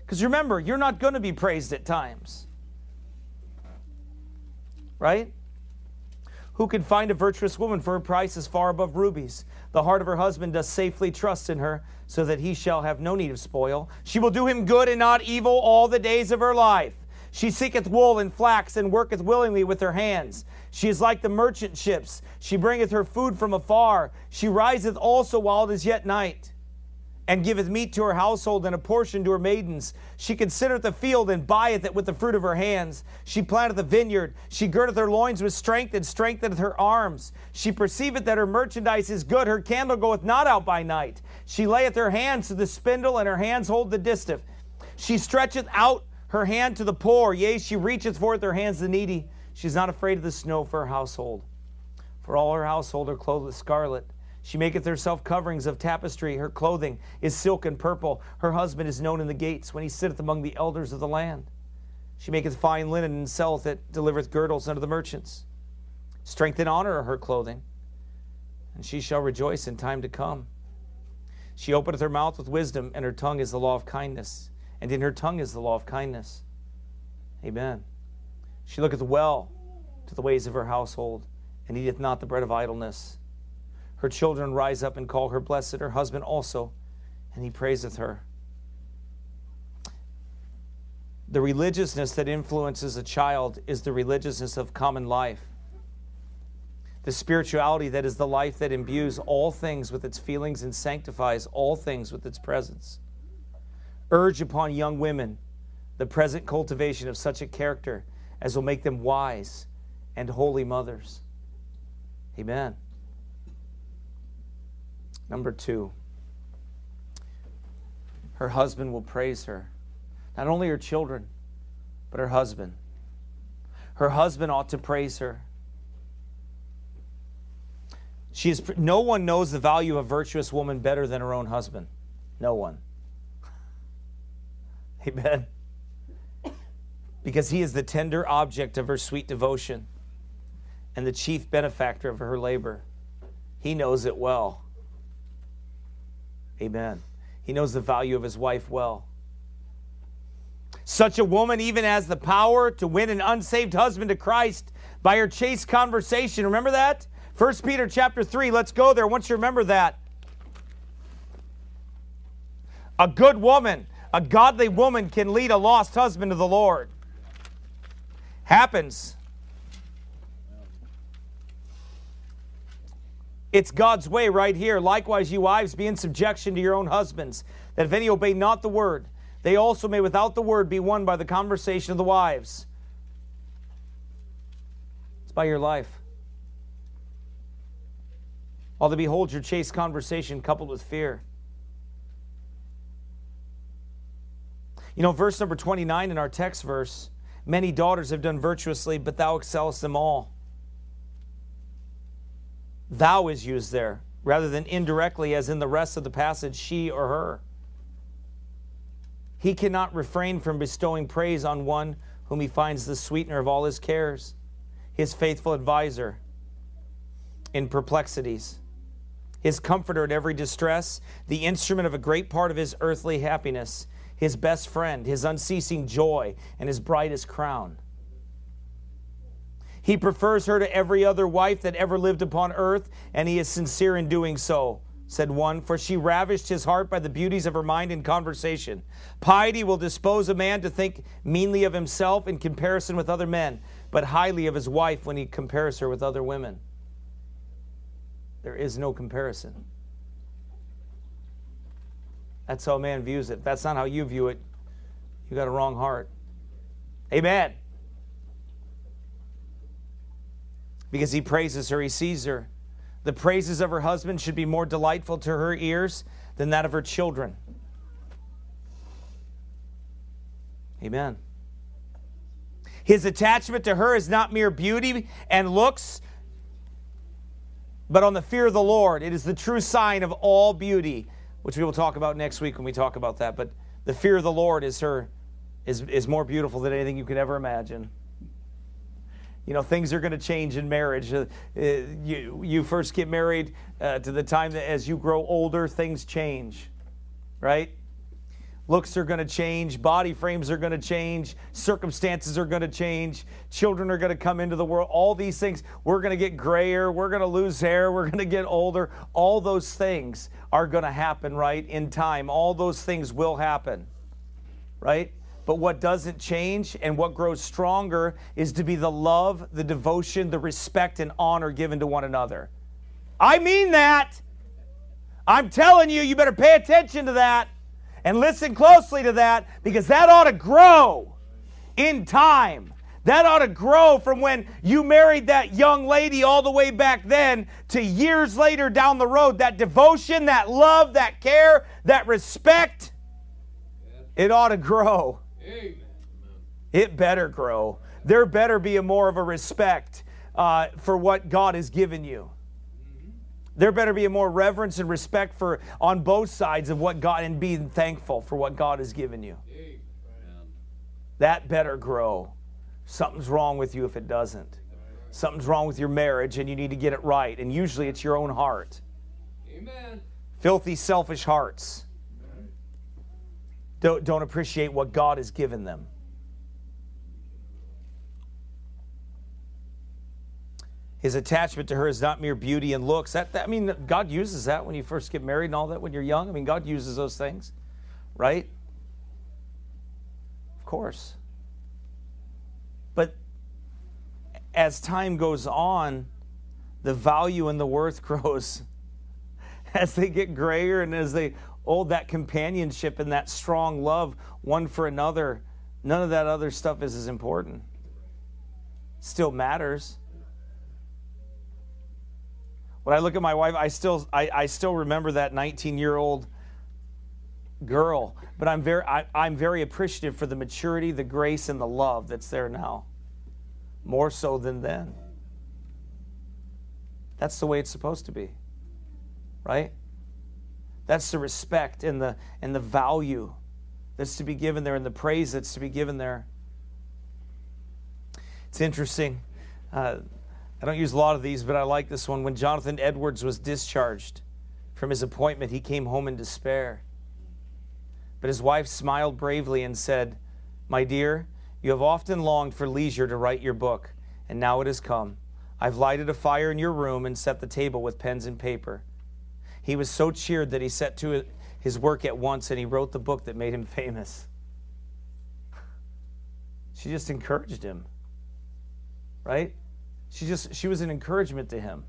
Because remember, you're not going to be praised at times. Right? Who can find a virtuous woman for her price is far above rubies? The heart of her husband does safely trust in her, so that he shall have no need of spoil. She will do him good and not evil all the days of her life. She seeketh wool and flax and worketh willingly with her hands. She is like the merchant ships. She bringeth her food from afar. She riseth also while it is yet night, and giveth meat to her household and a portion to her maidens. She considereth the field and buyeth it with the fruit of her hands. She planteth a vineyard. She girdeth her loins with strength and strengtheneth her arms. She perceiveth that her merchandise is good. Her candle goeth not out by night. She layeth her hands to the spindle, and her hands hold the distaff. She stretcheth out her hand to the poor. Yea, she reacheth forth her hands to the needy. She is not afraid of the snow for her household. For all her household are clothed with scarlet. She maketh herself coverings of tapestry. Her clothing is silk and purple. Her husband is known in the gates when he sitteth among the elders of the land. She maketh fine linen and selleth it, delivereth girdles unto the merchants. Strength and honor are her clothing, and she shall rejoice in time to come. She openeth her mouth with wisdom, and her tongue is the law of kindness and in her tongue is the law of kindness. Amen. She looketh well to the ways of her household, and eateth not the bread of idleness. Her children rise up and call her blessed, her husband also, and he praiseth her. The religiousness that influences a child is the religiousness of common life. The spirituality that is the life that imbues all things with its feelings and sanctifies all things with its presence urge upon young women the present cultivation of such a character as will make them wise and holy mothers. Amen. Number two, her husband will praise her. Not only her children, but her husband. Her husband ought to praise her. She is, no one knows the value of a virtuous woman better than her own husband. No one. Amen. Because he is the tender object of her sweet devotion and the chief benefactor of her labor. He knows it well. Amen. He knows the value of his wife well. Such a woman even has the power to win an unsaved husband to Christ by her chaste conversation. Remember that? 1 Peter chapter 3. Let's go there. Want you remember that. A good woman, a godly woman can lead a lost husband to the Lord. Happens. It's God's way right here. Likewise, you wives, be in subjection to your own husbands, that if any obey not the word, they also may without the word be won by the conversation of the wives. It's by your life. All to behold your chaste conversation coupled with fear. You know, verse number 29 in our text verse many daughters have done virtuously, but thou excellest them all. Thou is used there rather than indirectly, as in the rest of the passage, she or her. He cannot refrain from bestowing praise on one whom he finds the sweetener of all his cares, his faithful adviser in perplexities, his comforter in every distress, the instrument of a great part of his earthly happiness, his best friend, his unceasing joy, and his brightest crown. He prefers her to every other wife that ever lived upon earth, and he is sincere in doing so, said one, for she ravished his heart by the beauties of her mind and conversation. Piety will dispose a man to think meanly of himself in comparison with other men, but highly of his wife when he compares her with other women. There is no comparison. That's how a man views it. If that's not how you view it, you got a wrong heart. Amen. Because he praises her, he sees her. The praises of her husband should be more delightful to her ears than that of her children. Amen. His attachment to her is not mere beauty and looks, but on the fear of the Lord. It is the true sign of all beauty, which we will talk about next week when we talk about that. But the fear of the Lord is her is, is more beautiful than anything you could ever imagine. You know, things are going to change in marriage. Uh, you, you first get married uh, to the time that as you grow older, things change, right? Looks are going to change, body frames are going to change, circumstances are going to change, children are going to come into the world. All these things, we're going to get grayer, we're going to lose hair, we're going to get older. All those things are going to happen, right, in time. All those things will happen, right? But what doesn't change and what grows stronger is to be the love, the devotion, the respect, and honor given to one another. I mean that. I'm telling you, you better pay attention to that. And listen closely to that because that ought to grow in time. That ought to grow from when you married that young lady all the way back then to years later down the road. That devotion, that love, that care, that respect, it ought to grow. It better grow. There better be a more of a respect uh, for what God has given you. There better be a more reverence and respect for on both sides of what God and being thankful for what God has given you. That better grow. Something's wrong with you if it doesn't. Something's wrong with your marriage and you need to get it right. And usually it's your own heart. Amen. Filthy, selfish hearts don't, don't appreciate what God has given them. His attachment to her is not mere beauty and looks. That, that, I mean, God uses that when you first get married and all that when you're young. I mean, God uses those things, right? Of course. But as time goes on, the value and the worth grows. As they get grayer and as they oh, that companionship and that strong love one for another, none of that other stuff is as important. Still matters When I look at my wife, I still I, I still remember that 19 year old girl. But I'm very I, I'm very appreciative for the maturity, the grace, and the love that's there now. More so than then. That's the way it's supposed to be. Right? That's the respect and the and the value that's to be given there and the praise that's to be given there. It's interesting. Uh, I don't use a lot of these, but I like this one. When Jonathan Edwards was discharged from his appointment, he came home in despair. But his wife smiled bravely and said, My dear, you have often longed for leisure to write your book, and now it has come. I've lighted a fire in your room and set the table with pens and paper. He was so cheered that he set to his work at once and he wrote the book that made him famous. She just encouraged him. Right? She just she was an encouragement to him.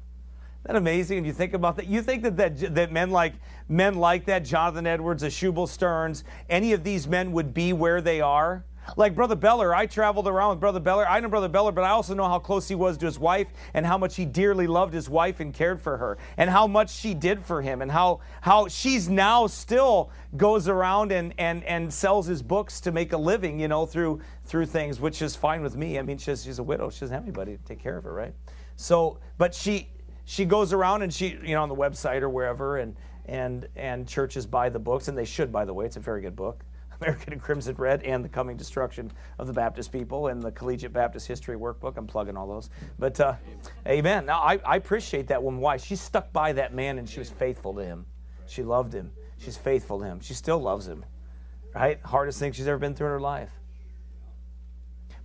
Isn't that amazing? And you think about that. You think that, that that men like men like that, Jonathan Edwards, Shubal Stearns, any of these men would be where they are? Like Brother Beller, I traveled around with Brother Beller. I know Brother Beller, but I also know how close he was to his wife and how much he dearly loved his wife and cared for her and how much she did for him and how, how she's now still goes around and, and, and sells his books to make a living, you know, through, through things, which is fine with me. I mean, she's, she's a widow. She doesn't have anybody to take care of her, right? So, but she, she goes around and she, you know, on the website or wherever and, and, and churches buy the books and they should, by the way, it's a very good book. America in Crimson Red and the Coming Destruction of the Baptist People and the Collegiate Baptist History Workbook. I'm plugging all those. But uh, amen. Now, I, I appreciate that woman. Why? She stuck by that man and she was faithful to him. She loved him. She's faithful to him. She still loves him. Right? Hardest thing she's ever been through in her life.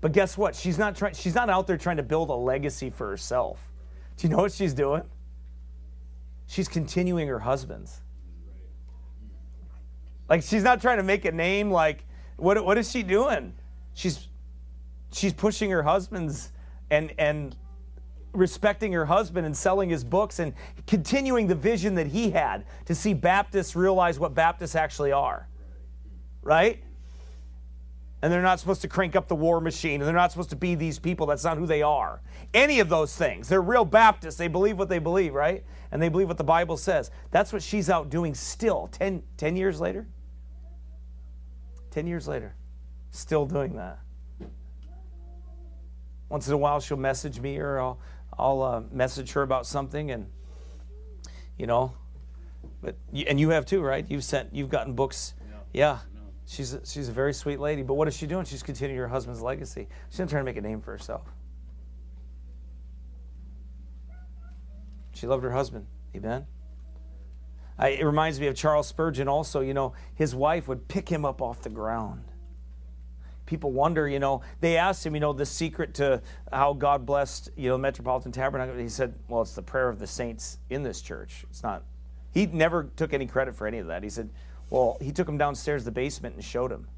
But guess what? She's not trying she's not out there trying to build a legacy for herself. Do you know what she's doing? She's continuing her husband's. Like she's not trying to make a name. Like what what is she doing? She's she's pushing her husband's and and respecting her husband and selling his books and continuing the vision that he had to see Baptists realize what Baptists actually are. Right? And they're not supposed to crank up the war machine and they're not supposed to be these people. That's not who they are. Any of those things. They're real Baptists. They believe what they believe, right? And they believe what the Bible says. That's what she's out doing still, 10, 10 years later. 10 years later, still doing that. Once in a while, she'll message me or I'll, I'll uh, message her about something, and, you know, but, and you have too, right? You've sent, you've gotten books. Yeah. She's a, she's a very sweet lady, but what is she doing? She's continuing her husband's legacy. She's not trying to make a name for herself. She loved her husband. Amen. I, it reminds me of Charles Spurgeon also. You know, his wife would pick him up off the ground. People wonder, you know, they asked him, you know, the secret to how God blessed, you know, Metropolitan Tabernacle. He said, well, it's the prayer of the saints in this church. It's not, he never took any credit for any of that. He said, well, he took him downstairs the basement and showed him.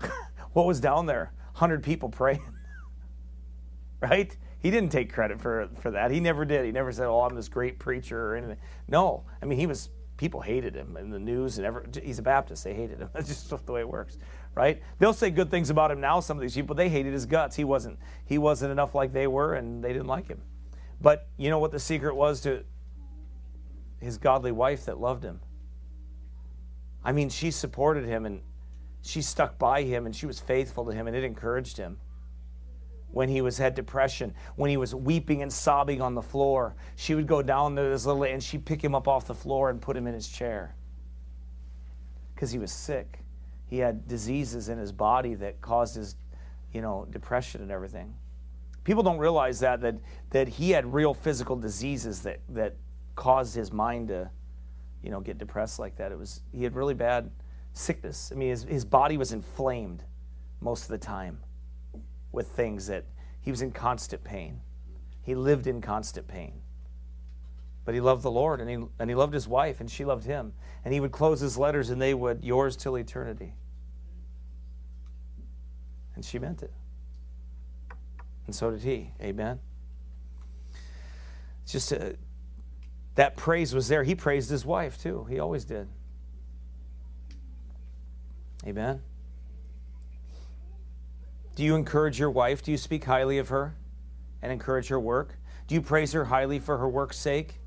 what was down there? 100 people praying. right? He didn't take credit for for that. He never did. He never said, "Oh, I'm this great preacher" or anything. No, I mean he was. People hated him in the news and ever. He's a Baptist. They hated him. That's just the way it works, right? They'll say good things about him now. Some of these people they hated his guts. He wasn't. He wasn't enough like they were, and they didn't like him. But you know what the secret was to his godly wife that loved him. I mean, she supported him and she stuck by him and she was faithful to him and it encouraged him when he was had depression, when he was weeping and sobbing on the floor. She would go down to this little and she'd pick him up off the floor and put him in his chair. Because he was sick. He had diseases in his body that caused his, you know, depression and everything. People don't realize that that that he had real physical diseases that that caused his mind to, you know, get depressed like that. It was he had really bad sickness. I mean, his, his body was inflamed most of the time with things that he was in constant pain. He lived in constant pain. But he loved the Lord and he, and he loved his wife and she loved him. And he would close his letters and they would, yours till eternity. And she meant it. And so did he. Amen. It's just a, that praise was there. He praised his wife too. He always did. Amen. Do you encourage your wife? Do you speak highly of her and encourage her work? Do you praise her highly for her work's sake?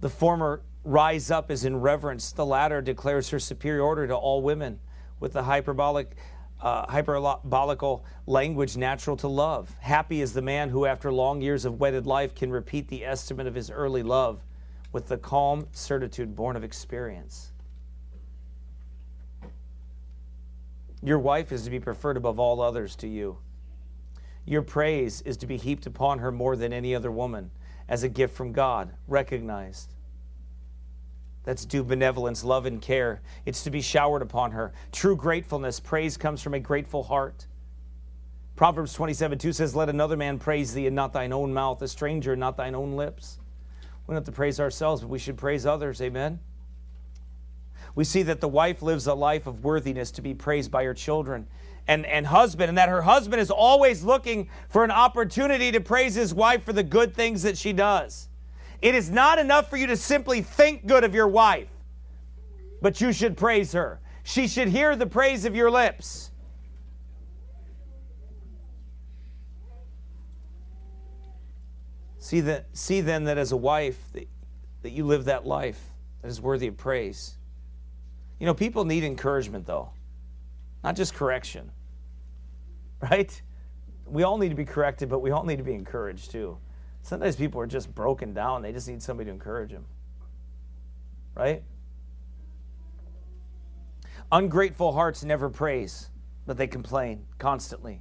The former rise up as in reverence, the latter declares her superiority to all women with the hyperbolic, uh, hyperbolical language natural to love. Happy is the man who, after long years of wedded life, can repeat the estimate of his early love with the calm certitude born of experience. Your wife is to be preferred above all others to you. Your praise is to be heaped upon her more than any other woman as a gift from God, recognized. That's due benevolence, love, and care. It's to be showered upon her. True gratefulness, praise comes from a grateful heart. Proverbs 27 2 says, Let another man praise thee, and not thine own mouth, a stranger, not thine own lips. We don't have to praise ourselves, but we should praise others. Amen. We see that the wife lives a life of worthiness to be praised by her children and, and husband, and that her husband is always looking for an opportunity to praise his wife for the good things that she does. It is not enough for you to simply think good of your wife, but you should praise her. She should hear the praise of your lips. See, that, see then that as a wife, that, that you live that life that is worthy of praise. You know, people need encouragement, though, not just correction, right? We all need to be corrected, but we all need to be encouraged, too. Sometimes people are just broken down. They just need somebody to encourage them. Right? Ungrateful hearts never praise, but they complain constantly.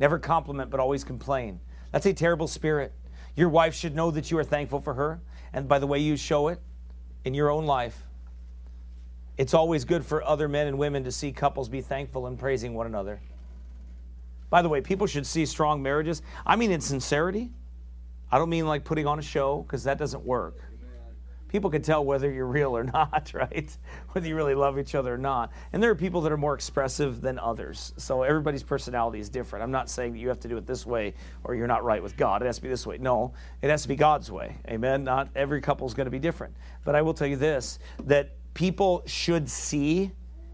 Never compliment, but always complain. That's a terrible spirit. Your wife should know that you are thankful for her, and by the way you show it in your own life. It's always good for other men and women to see couples be thankful and praising one another. By the way, people should see strong marriages. I mean, in sincerity. I don't mean like putting on a show because that doesn't work. People can tell whether you're real or not, right? Whether you really love each other or not. And there are people that are more expressive than others. So everybody's personality is different. I'm not saying that you have to do it this way or you're not right with God. It has to be this way. No, it has to be God's way. Amen. Not every couple is going to be different. But I will tell you this that people should see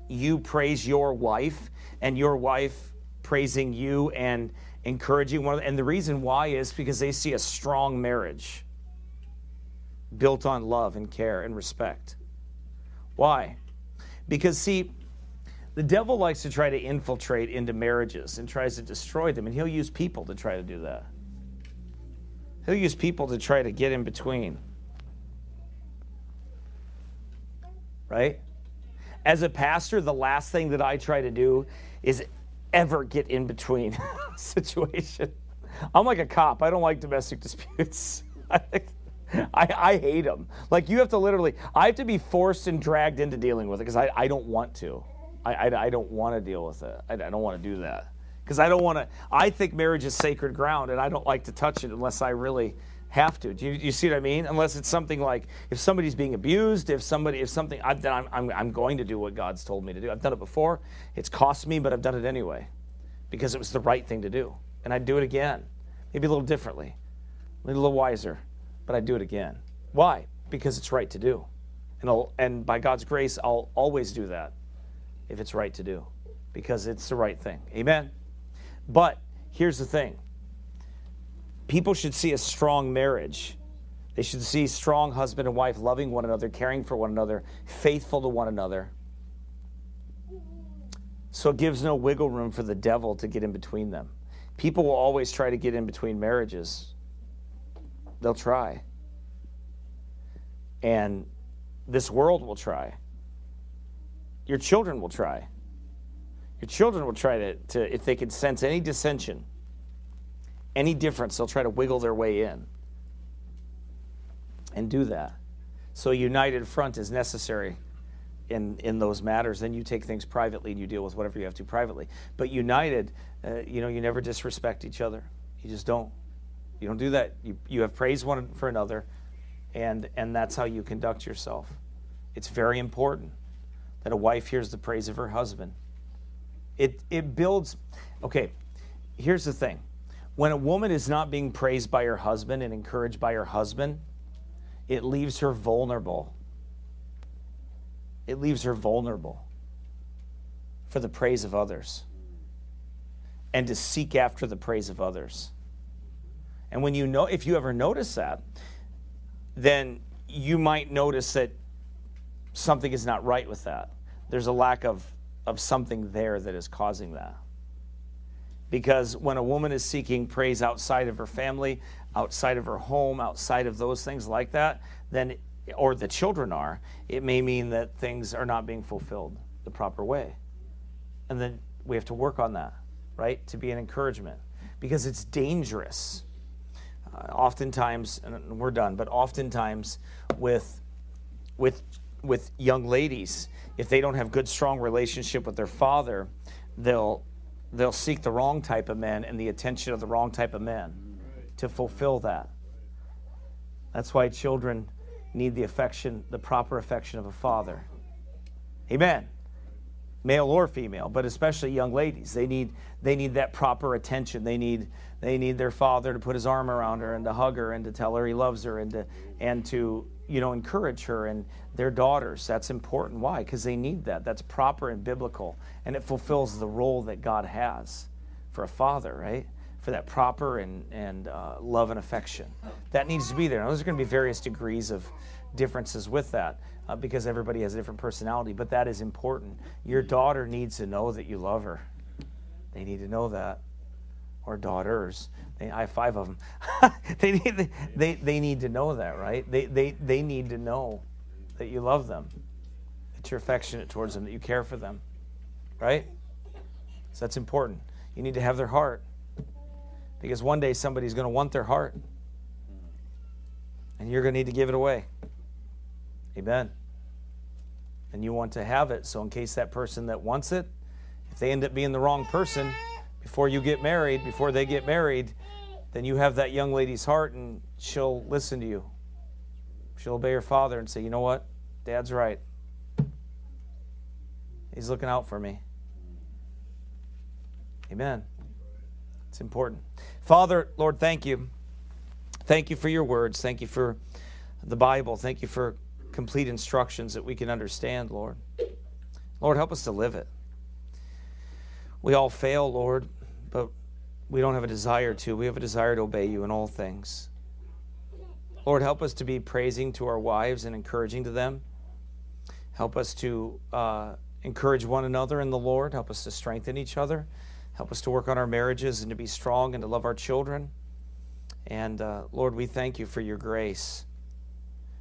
you praise your wife and your wife praising you and encouraging one another. and the reason why is because they see a strong marriage built on love and care and respect why because see the devil likes to try to infiltrate into marriages and tries to destroy them and he'll use people to try to do that he'll use people to try to get in between right as a pastor the last thing that i try to do is ever get in between situation. I'm like a cop. I don't like domestic disputes. I, I, hate them. Like you have to literally, I have to be forced and dragged into dealing with it because I, I don't want to. I, I, I don't want to deal with it. I, I don't want to do that because I don't want to. I think marriage is sacred ground and I don't like to touch it unless I really have to. Do you, you see what I mean? Unless it's something like if somebody's being abused, if somebody, if something, I, then I'm, I'm, I'm going to do what God's told me to do. I've done it before. It's cost me, but I've done it anyway because it was the right thing to do. And I'd do it again, maybe a little differently, maybe a little wiser, but I'd do it again. Why? Because it's right to do. And, I'll, and by God's grace, I'll always do that if it's right to do because it's the right thing. Amen? But here's the thing people should see a strong marriage. They should see strong husband and wife loving one another, caring for one another, faithful to one another. So it gives no wiggle room for the devil to get in between them. People will always try to get in between marriages. They'll try. And this world will try. Your children will try. Your children will try to, to if they can sense any dissension, any difference, they'll try to wiggle their way in and do that. So a united front is necessary in, in those matters. Then you take things privately and you deal with whatever you have to privately. But united, uh, you know, you never disrespect each other. You just don't. You don't do that. You, you have praise one for another, and, and that's how you conduct yourself. It's very important that a wife hears the praise of her husband. It, it builds, okay, here's the thing when a woman is not being praised by her husband and encouraged by her husband, it leaves her vulnerable. It leaves her vulnerable for the praise of others and to seek after the praise of others. And when you know, if you ever notice that, then you might notice that something is not right with that. There's a lack of, of something there that is causing that. Because when a woman is seeking praise outside of her family, outside of her home, outside of those things like that, then, or the children are, it may mean that things are not being fulfilled the proper way. And then we have to work on that, right? To be an encouragement. Because it's dangerous. Oftentimes, and we're done, but oftentimes with, with, with young ladies, if they don't have good, strong relationship with their father, they'll they'll seek the wrong type of men and the attention of the wrong type of men to fulfill that. That's why children need the affection, the proper affection of a father. Amen. Male or female, but especially young ladies. They need they need that proper attention. They need they need their father to put his arm around her and to hug her and to tell her he loves her and to and to you know encourage her and their daughters. That's important. Why? Because they need that. That's proper and biblical, and it fulfills the role that God has for a father, right? For that proper and and uh, love and affection that needs to be there. Now, there's going to be various degrees of differences with that uh, because everybody has a different personality, but that is important. Your daughter needs to know that you love her. They need to know that or daughters. They, I have five of them. they, need, they, they need to know that, right? They, they, they need to know that you love them, that you're affectionate towards them, that you care for them, right? So that's important. You need to have their heart because one day somebody's going to want their heart and you're going to need to give it away. Amen. And you want to have it so, in case that person that wants it, if they end up being the wrong person, before you get married, before they get married, then you have that young lady's heart and she'll listen to you. She'll obey her father and say, you know what? Dad's right. He's looking out for me. Amen. It's important. Father, Lord, thank you. Thank you for your words. Thank you for the Bible. Thank you for complete instructions that we can understand, Lord. Lord, help us to live it. We all fail, Lord, but we don't have a desire to. We have a desire to obey you in all things. Lord, help us to be praising to our wives and encouraging to them. Help us to uh, encourage one another in the Lord. Help us to strengthen each other. Help us to work on our marriages and to be strong and to love our children. And uh, Lord, we thank you for your grace.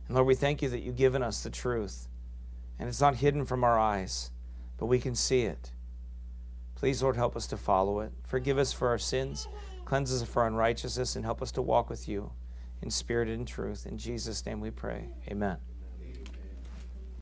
And Lord, we thank you that you've given us the truth. And it's not hidden from our eyes, but we can see it. Please, Lord, help us to follow it. Forgive us for our sins, cleanse us for unrighteousness, and help us to walk with you in spirit and truth. In Jesus' name we pray. Amen.